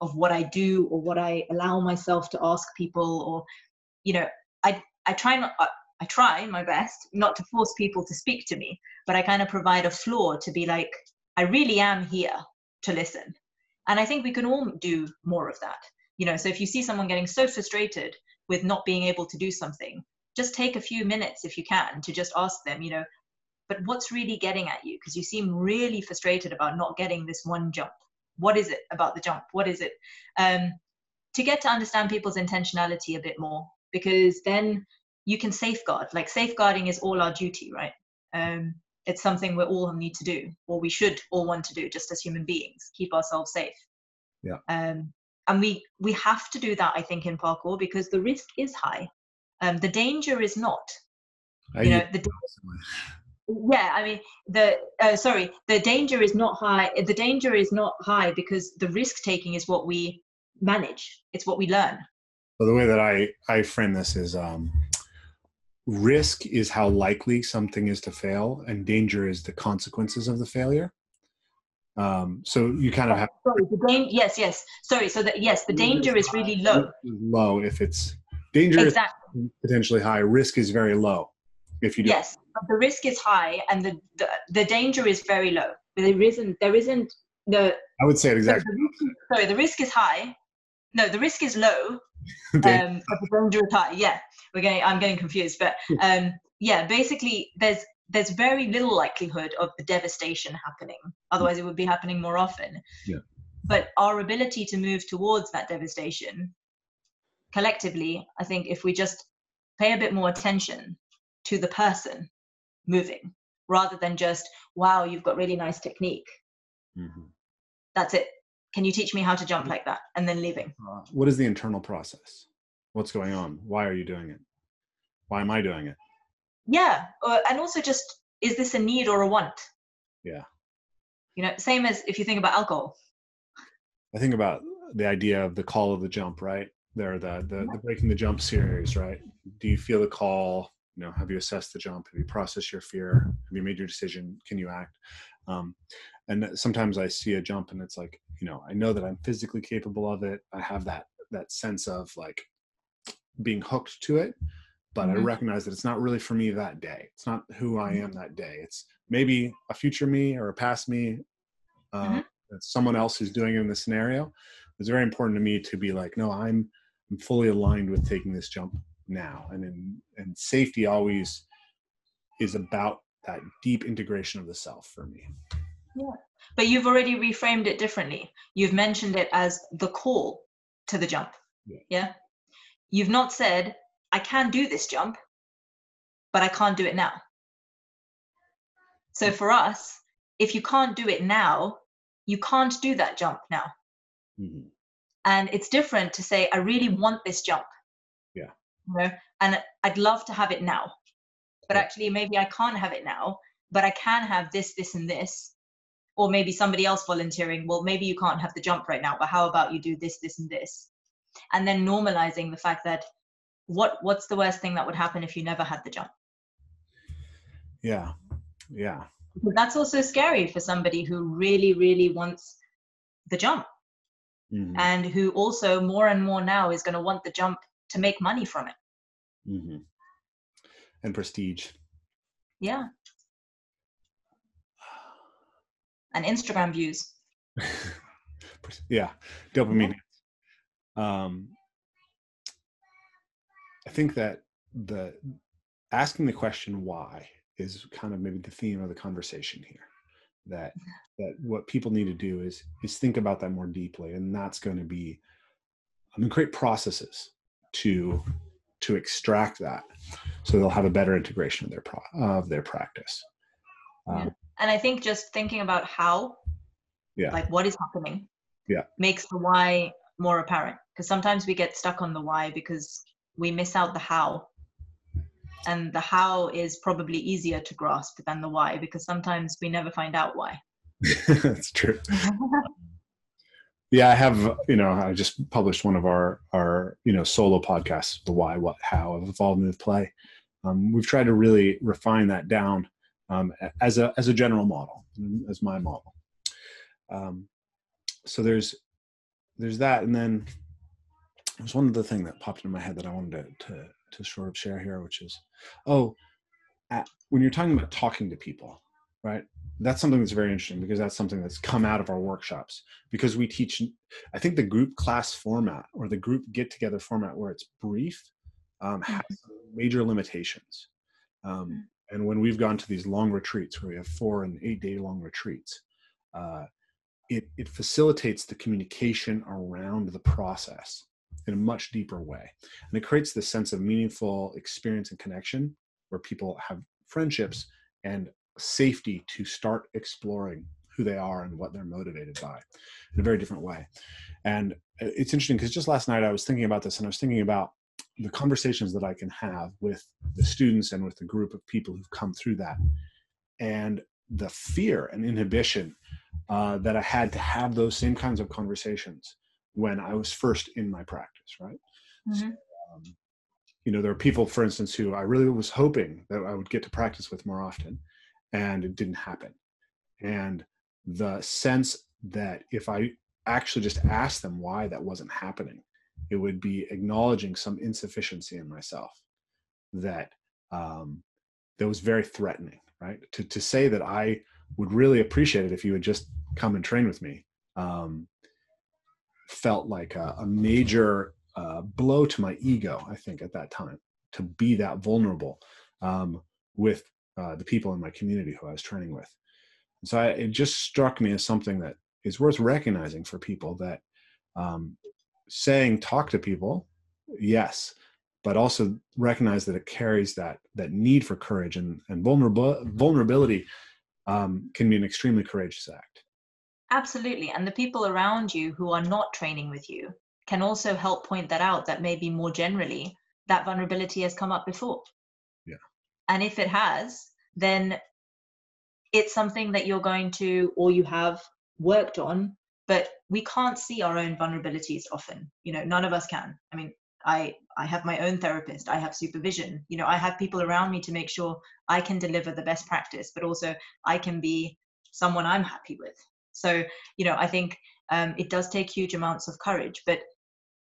of what i do or what i allow myself to ask people or you know I I try not. I try my best not to force people to speak to me, but I kind of provide a floor to be like, I really am here to listen. And I think we can all do more of that. You know, so if you see someone getting so frustrated with not being able to do something, just take a few minutes if you can to just ask them, you know, but what's really getting at you? Because you seem really frustrated about not getting this one jump. What is it about the jump? What is it? Um, to get to understand people's intentionality a bit more, because then you can safeguard. Like safeguarding is all our duty, right? Um, it's something we all need to do, or we should all want to do, just as human beings, keep ourselves safe. Yeah. Um, and we we have to do that, I think, in parkour because the risk is high. Um, the danger is not. I you know, the yeah i mean the uh, sorry the danger is not high the danger is not high because the risk taking is what we manage it's what we learn So the way that I I frame this is um, risk is how likely something is to fail, and danger is the consequences of the failure. Um, so you kind of have sorry the danger yes yes sorry so that yes the danger is really low low if it's danger exactly is potentially high. Risk is very low if you do. yes but the risk is high and the, the the danger is very low there isn't there isn't the I would say it exactly. the sorry the risk is high no the risk is low um, but the danger is high. Yeah, we're getting. I'm getting confused, but um, yeah, basically, there's there's very little likelihood of the devastation happening. Otherwise, it would be happening more often. Yeah. But our ability to move towards that devastation, collectively, I think, if we just pay a bit more attention to the person moving, rather than just, wow, you've got really nice technique. Mhm. That's it. Can you teach me how to jump like that? And then leaving. Uh, what is the internal process? What's going on? Why are you doing it? Why am I doing it? yeah uh, and also just is this a need or a want Yeah. you know same as if you think about alcohol I think about the idea of the call of the jump, right? There, the, the the breaking the jump series, right? Do you feel the call? You know, have you assessed the jump? Have you processed your fear? Have you made your decision? Can you act? Um, and sometimes I see a jump, and it's like, you know, I know that I'm physically capable of it. I have that that sense of like being hooked to it, but I Mhm. recognize that it's not really for me that day. It's not who I Mhm. am that day. It's maybe a future me or a past me. Uh, Mhm. someone else who's doing it in the scenario it's very important to me to be like no i'm i'm fully aligned with taking this jump now and in and safety always is about that deep integration of the self for me Yeah, but you've already reframed it differently you've mentioned it as the call to the jump yeah? Yeah. you've not said i can do this jump but i can't do it now so for us if you can't do it now you can't do that jump now Mhm. and it's different to say i really want this jump Yeah. you know and i'd love to have it now but Yeah. actually maybe i can't have it now but i can have this this and this or maybe somebody else volunteering well maybe you can't have the jump right now but how about you do this this and this and then normalizing the fact that what what's the worst thing that would happen if you never had the jump? Yeah yeah. Because that's also scary for somebody who really really wants the jump Mhm. and who also more and more now is going to want the jump to make money from it. Mhm. and prestige. Yeah. And instagram views. Yeah dopamine um i think that the asking the question why is kind of maybe the theme of the conversation here that that what people need to do is is think about that more deeply and that's going to be i mean create processes to to extract that so they'll have a better integration of their pro, of their practice um, and i think just thinking about how Yeah. like what is happening Yeah. makes the why more apparent because sometimes we get stuck on the why because we miss out the how. And the how is probably easier to grasp than the why because sometimes we never find out why. That's true. Yeah i have you know i just published one of our our you know solo podcasts the why what how of evolve move play. Um, we've tried to really refine that down um, as a as a general model as my model. Um, so there's there's that and then there's one other thing that popped into my head that I wanted to, to, to sort of share here, which is, oh, at, when you're talking about talking to people, right? That's something that's very interesting because that's something that's come out of our workshops because we teach, I think the group class format or the group get together format where it's brief um, has mm-hmm. major limitations. Um, mm. and when we've gone to these long retreats where we have four and eight day long retreats, uh, it, it facilitates the communication around the process in a much deeper way. And it creates this sense of meaningful experience and connection where people have friendships and safety to start exploring who they are and what they're motivated by in a very different way. And uh, it's interesting because just last night I was thinking about this and I was thinking about the conversations that I can have with the students and with the group of people who've come through that. And the fear and inhibition uh, that I had to have those same kinds of conversations when I was first in my practice, right? Mm-hmm. So, um, you know, there are people, for instance, who I really was hoping that I would get to practice with more often, and it didn't happen. And the sense that if I actually just asked them why that wasn't happening, it would be acknowledging some insufficiency in myself that um, that was very threatening, right? To to say that I would really appreciate it if you would just come and train with me um, felt like a, a major uh, blow to my ego, I think, at that time, to be that vulnerable um, with uh, the people in my community who I was training with. And so I, it just struck me as something that is worth recognizing for people that um, saying talk to people, yes, but also recognize that it carries that that need for courage and, and vulnerable, vulnerability um, can be an extremely courageous act. Absolutely. And the people around you who are not training with you can also help point that out that maybe more generally that vulnerability has come up before. Yeah. And if it has, then it's something that you're going to or you have worked on, but we can't see our own vulnerabilities often. You know, none of us can. I mean, I I have my own therapist, I have supervision. You know, I have people around me to make sure I can deliver the best practice, but also I can be someone I'm happy with. So, you know, I think um, it does take huge amounts of courage. But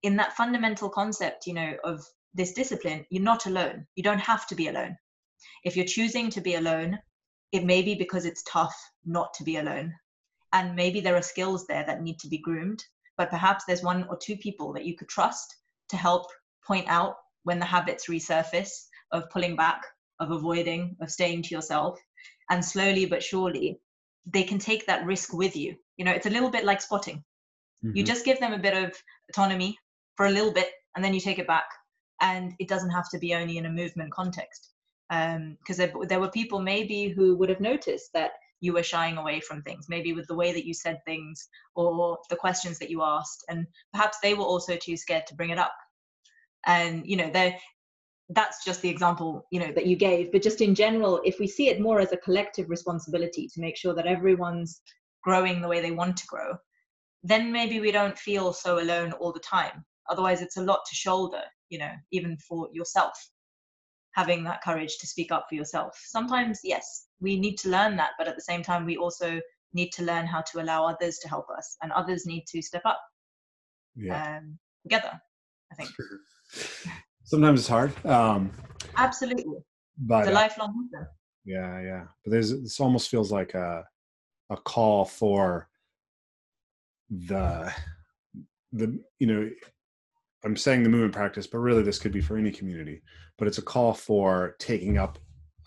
in that fundamental concept, you know, of this discipline, you're not alone. You don't have to be alone. If you're choosing to be alone, it may be because it's tough not to be alone. And maybe there are skills there that need to be groomed, but perhaps there's one or two people that you could trust to help point out when the habits resurface of pulling back, of avoiding, of staying to yourself. And slowly but surely, they can take that risk with you. You know, it's a little bit like spotting. Mm-hmm. You just give them a bit of autonomy for a little bit and then you take it back. And it doesn't have to be only in a movement context. Because um, there, there were people maybe who would have noticed that you were shying away from things, maybe with the way that you said things or the questions that you asked. And perhaps they were also too scared to bring it up. And, you know, they that's just the example you know that you gave. But just in general if we see it more as a collective responsibility to make sure that everyone's growing the way they want to grow then maybe we don't feel so alone all the time. Otherwise it's a lot to shoulder you know even for yourself having that courage to speak up for yourself. Sometimes yes we need to learn that but at the same time we also need to learn how to allow others to help us and others need to step up yeah. um, together i think sometimes it's hard. Um, Absolutely. But it's a uh, lifelong Yeah, yeah. But there's this almost feels like a a call for the the you know I'm saying the movement practice, but really this could be for any community. But it's a call for taking up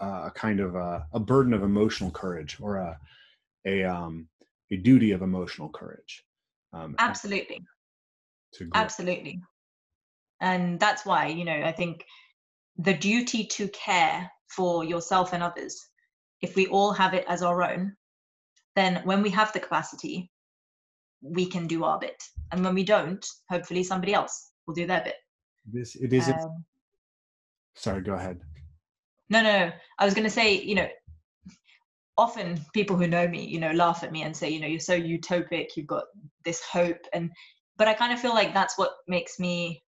uh, a kind of a, a, burden of emotional courage or a a um, a duty of emotional courage. Um, Absolutely. Absolutely and that's why you know i think the duty to care for yourself and others if we all have it as our own then when we have the capacity we can do our bit. And when we don't hopefully somebody else will do their bit. This it is um, sorry go ahead. No no i was going to say you know often people who know me you know laugh at me and say you know you're so utopic. You've got this hope. And but i kind of feel like that's what makes me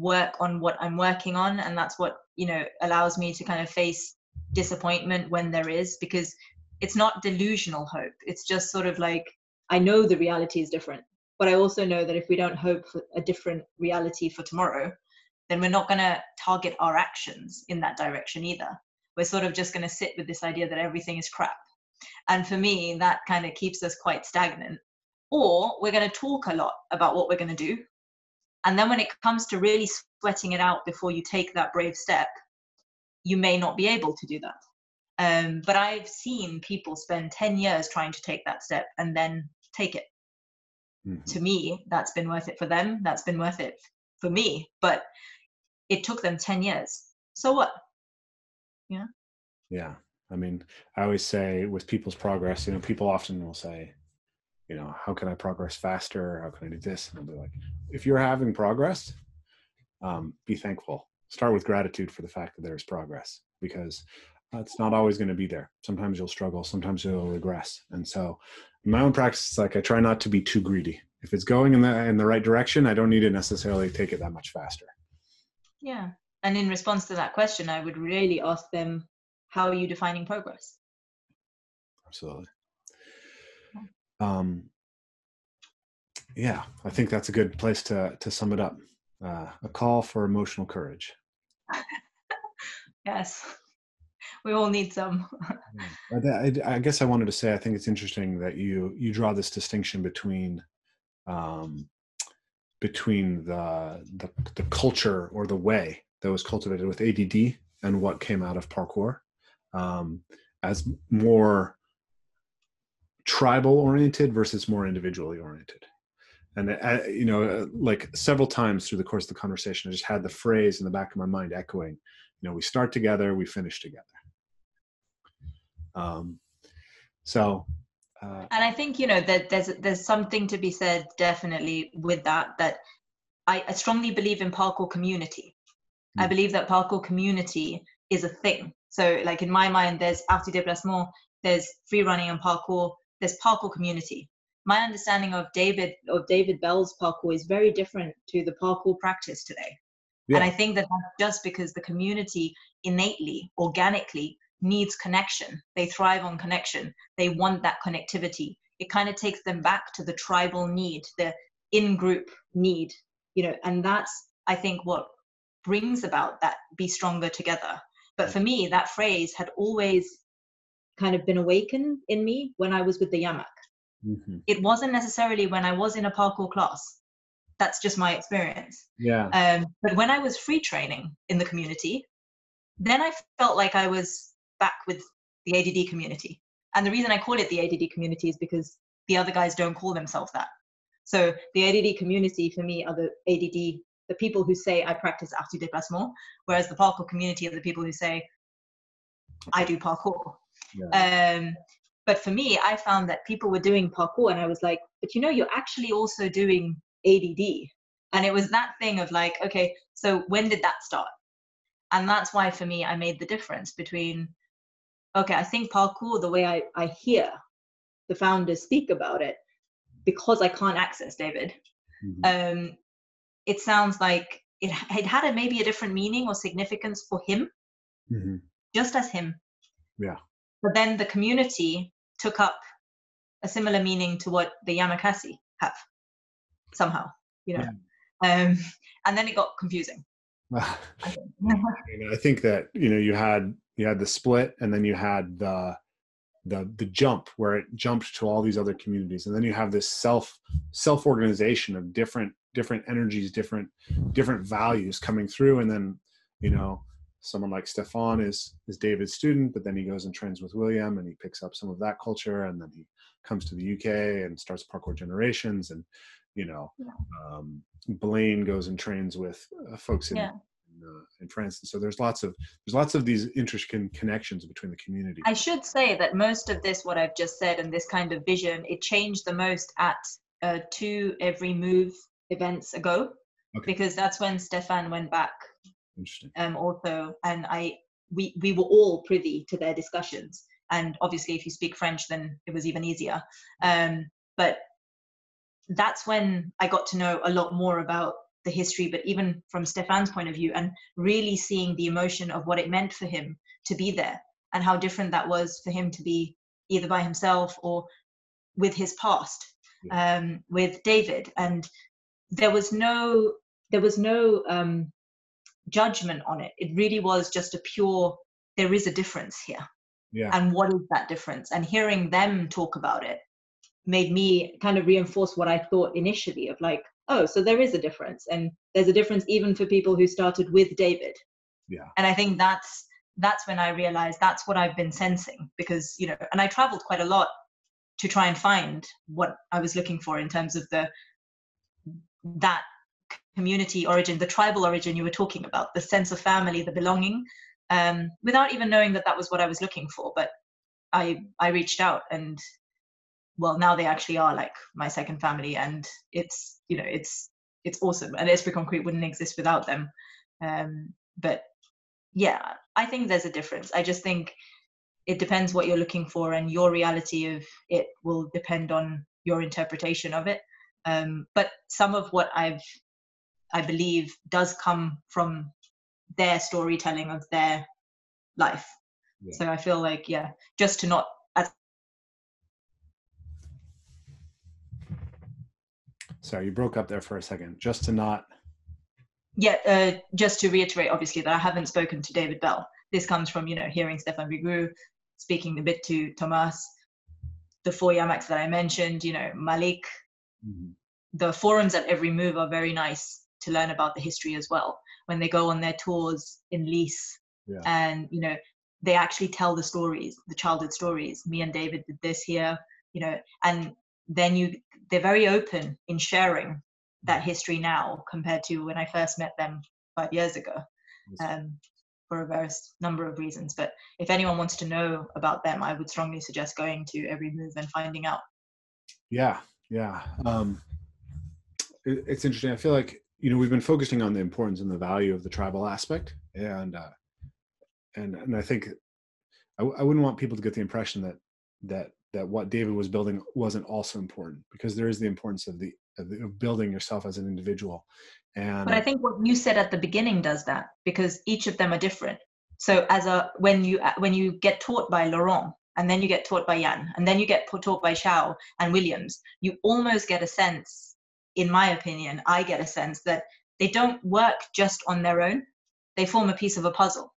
work on what I'm working on. And that's what, you know, allows me to kind of face disappointment when there is, because it's not delusional hope. It's just sort of like, I know the reality is different. but I also know that if we don't hope for a different reality for tomorrow, then we're not going to target our actions in that direction either. We're sort of just going to sit with this idea that everything is crap. And for me, that kind of keeps us quite stagnant. Or we're going to talk a lot about what we're going to do. And then when it comes to really sweating it out before you take that brave step, you may not be able to do that. Um, but I've seen people spend 10 years trying to take that step and then take it. Mm-hmm. To me, that's been worth it for them. That's been worth it for me. But it took them 10 years. So what? Yeah. Yeah. I mean, I always say with people's progress, you know, people often will say, you know, how can I progress faster? How can I do this? And I'll be like, if you're having progress, um, be thankful. Start with gratitude for the fact that there's progress because it's not always going to be there. Sometimes you'll struggle, sometimes you'll regress. And so, in my own practice, it's like I try not to be too greedy. If it's going in the in the right direction, I don't need to necessarily take it that much faster. Yeah. And in response to that question, I would really ask them, how are you defining progress? Absolutely. Um, yeah, I think that's a good place to to sum it up. Uh, a call for emotional courage. yes we all need some. I, I, guess I wanted to say I think it's interesting that you you draw this distinction between um, between the, the the culture or the way that was cultivated with ADD and what came out of parkour um, as more tribal oriented versus more individually oriented and uh, you know like several times through the course of the conversation i just had the phrase in the back of my mind echoing you know we start together we finish together um, so, uh, and I think you know that there's there's something to be said definitely with that. That I, I strongly believe in parkour community. Mm. I hmm. believe that parkour community is a thing. So, like in my mind, there's arts du déplacement, there's free running and parkour, there's parkour community. My understanding of David of David Belle's parkour is very different to the parkour practice today. Yeah. And I think that just because the community innately, organically needs connection. They thrive on connection. They want that connectivity. It kind of takes them back to the tribal need, the in group need, you know, and that's, I think, what brings about that be stronger together. But for me, that phrase had always kind of been awakened in me when I was with the Yamak. Mm-hmm. It wasn't necessarily when I was in a parkour class. That's just my experience. Yeah. Um, but when I was free training in the community, then I felt like I was back with the ADD community. And the reason I call it the ADD community is because the other guys don't call themselves that. So the ADD community for me are the ADD, the people who say I practice arts du déplacement, whereas the parkour community are the people who say I do parkour. Yeah. Um, but for me, I found that people were doing parkour, and I was like, but you know, you're actually also doing ADD. And it was that thing of like, okay, so when did that start? And that's why for me, I made the difference between okay, I think parkour, the way I, I hear the founders speak about it, because I can't access David, mm-hmm. um, it sounds like it, it had a, maybe a different meaning or significance for him, mm-hmm. just as him. Yeah. But then the community took up a similar meaning to what the Yamakasi have somehow, you know. Yeah. Um, and then it got confusing. I think that you know you had you had the split and then you had the the the jump where it jumped to all these other communities and then you have this self self organization of different different energies different different values coming through and then you know someone like Stéphane is is david's student but then he goes and trains with william and he picks up some of that culture and then he comes to the uk and starts parkour generations and you know yeah. um, Blane goes and trains with uh, folks in yeah uh, in France. And so there's lots of there's lots of these interesting connections between the community. I should say that most of this, what I've just said, and this kind of vision, it changed the most at uh, two every move events ago, okay. because that's when Stéphane went back. Interesting. Um, also, and I we we were all privy to their discussions, and obviously, if you speak French, then it was even easier. Um, but that's when I got to know a lot more about the history, but even from Stéphane's point of view, and really seeing the emotion of what it meant for him to be there and how different that was for him to be either by himself or with his past. um, with David, and there was no there was no um, judgment on it. It really was just a pure. There is a difference here, Yeah. and what is that difference? And hearing them talk about it made me kind of reinforce what I thought initially of like, oh, so there is a difference, and there's a difference even for people who started with David. Yeah. And I think that's that's when I realized that's what I've been sensing because you know, and I traveled quite a lot to try and find what I was looking for in terms of the that community origin, the tribal origin you were talking about, the sense of family, the belonging, um, without even knowing that that was what I was looking for. But I I reached out and well now they actually are like my second family and it's you know it's it's awesome and Esprit Concrete wouldn't exist without them. Um, but yeah, I think there's a difference. I just think it depends what you're looking for and your reality of it will depend on your interpretation of it. Um, but some of what I've I believe does come from their storytelling of their life. Yeah. So I feel like yeah, just to not Sorry, you broke up there for a second. Just to not. yeah, uh, just to reiterate, obviously that I haven't spoken to David Belle. This comes from you know hearing Stéphane Vigroux, speaking a bit to Thomas, the four Yamaks that I mentioned, you know Malik. Mhm. The forums at every move are very nice to learn about the history as well. When they go on their tours in Lisses, Yeah. and you know they actually tell the stories, the childhood stories. Me and David did this here, you know, and then you they're very open in sharing that history now compared to when I first met them five years ago um, for a various number of reasons. But if anyone wants to know about them, I would strongly suggest going to every move and finding out. Yeah, yeah. Um, it, it's interesting. I feel like you know we've been focusing on the importance and the value of the tribal aspect, and uh, and and I think I, wouldn't want people to get the impression that that that what David was building wasn't also important because there is the importance of the of, the, of building yourself as an individual, and But I think what you said at the beginning does that because each of them are different. So as a when you when you get taught by Laurent and then you get taught by Yann and then you get taught by Chau and Williams, you almost get a sense, in my opinion, I get a sense that they don't work just on their own. They form a piece of a puzzle.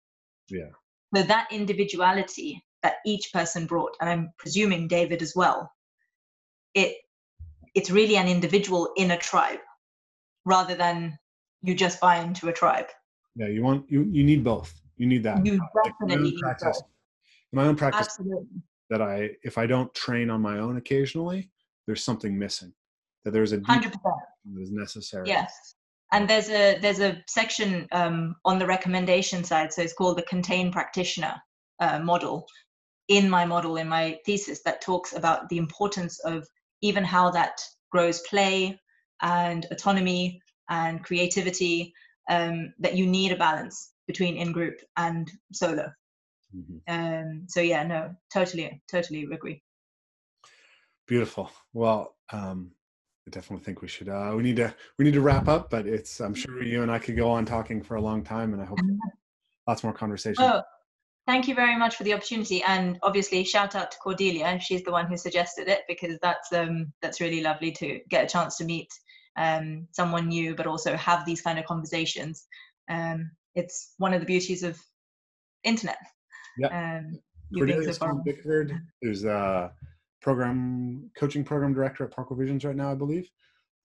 Yeah. So that individuality that each person brought, and I'm presuming David as well, it it's really an individual in a tribe rather than you just buy into a tribe. yeah, you want you you need both. You need that. You Like, my definitely own need practice, both. my own practice Absolutely. that I if I don't train on my own occasionally, there's something missing. That there's a Hundred percent. that is necessary. Yes. And there's a there's a section um, on the recommendation side, so it's called the contain practitioner uh, model. In my model, in my thesis, that talks about the importance of even how that grows play and autonomy and creativity. Um, that you need a balance between in group and solo. Mhm. Um, so yeah, no, totally, totally agree. Beautiful. Well, um, I definitely think we should. Uh, we need to. We need to wrap up. But it's. I'm sure you and I could go on talking for a long time, and I hope lots more conversation. Oh, thank you very much for the opportunity, and obviously shout out to Cordelia. She's the one who suggested it because that's um that's really lovely to get a chance to meet um someone new, but also have these kind of conversations. Um, it's one of the beauties of internet. Yeah. Um, Cordelia so. Bickford is a program coaching program director at Parkour Visions right now, I believe.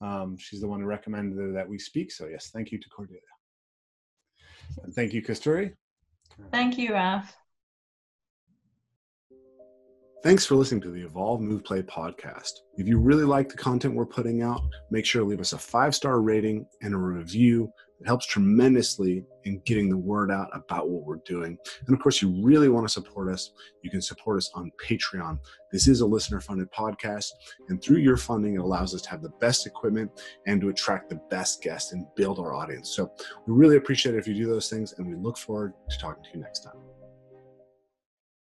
Um, she's the one who recommended that we speak. So yes, thank you to Cordelia, and thank you, Kasturi. Thank you, Rafe. Thanks for listening to the Evolve Move Play podcast. If you really like the content we're putting out, make sure to leave us a five star rating and a review. It helps tremendously in getting the word out about what we're doing. And of course, you really want to support us, you can support us on Patreon. This is a listener funded podcast, and through your funding, it allows us to have the best equipment and to attract the best guests and build our audience. So we really appreciate it if you do those things, and we look forward to talking to you next time.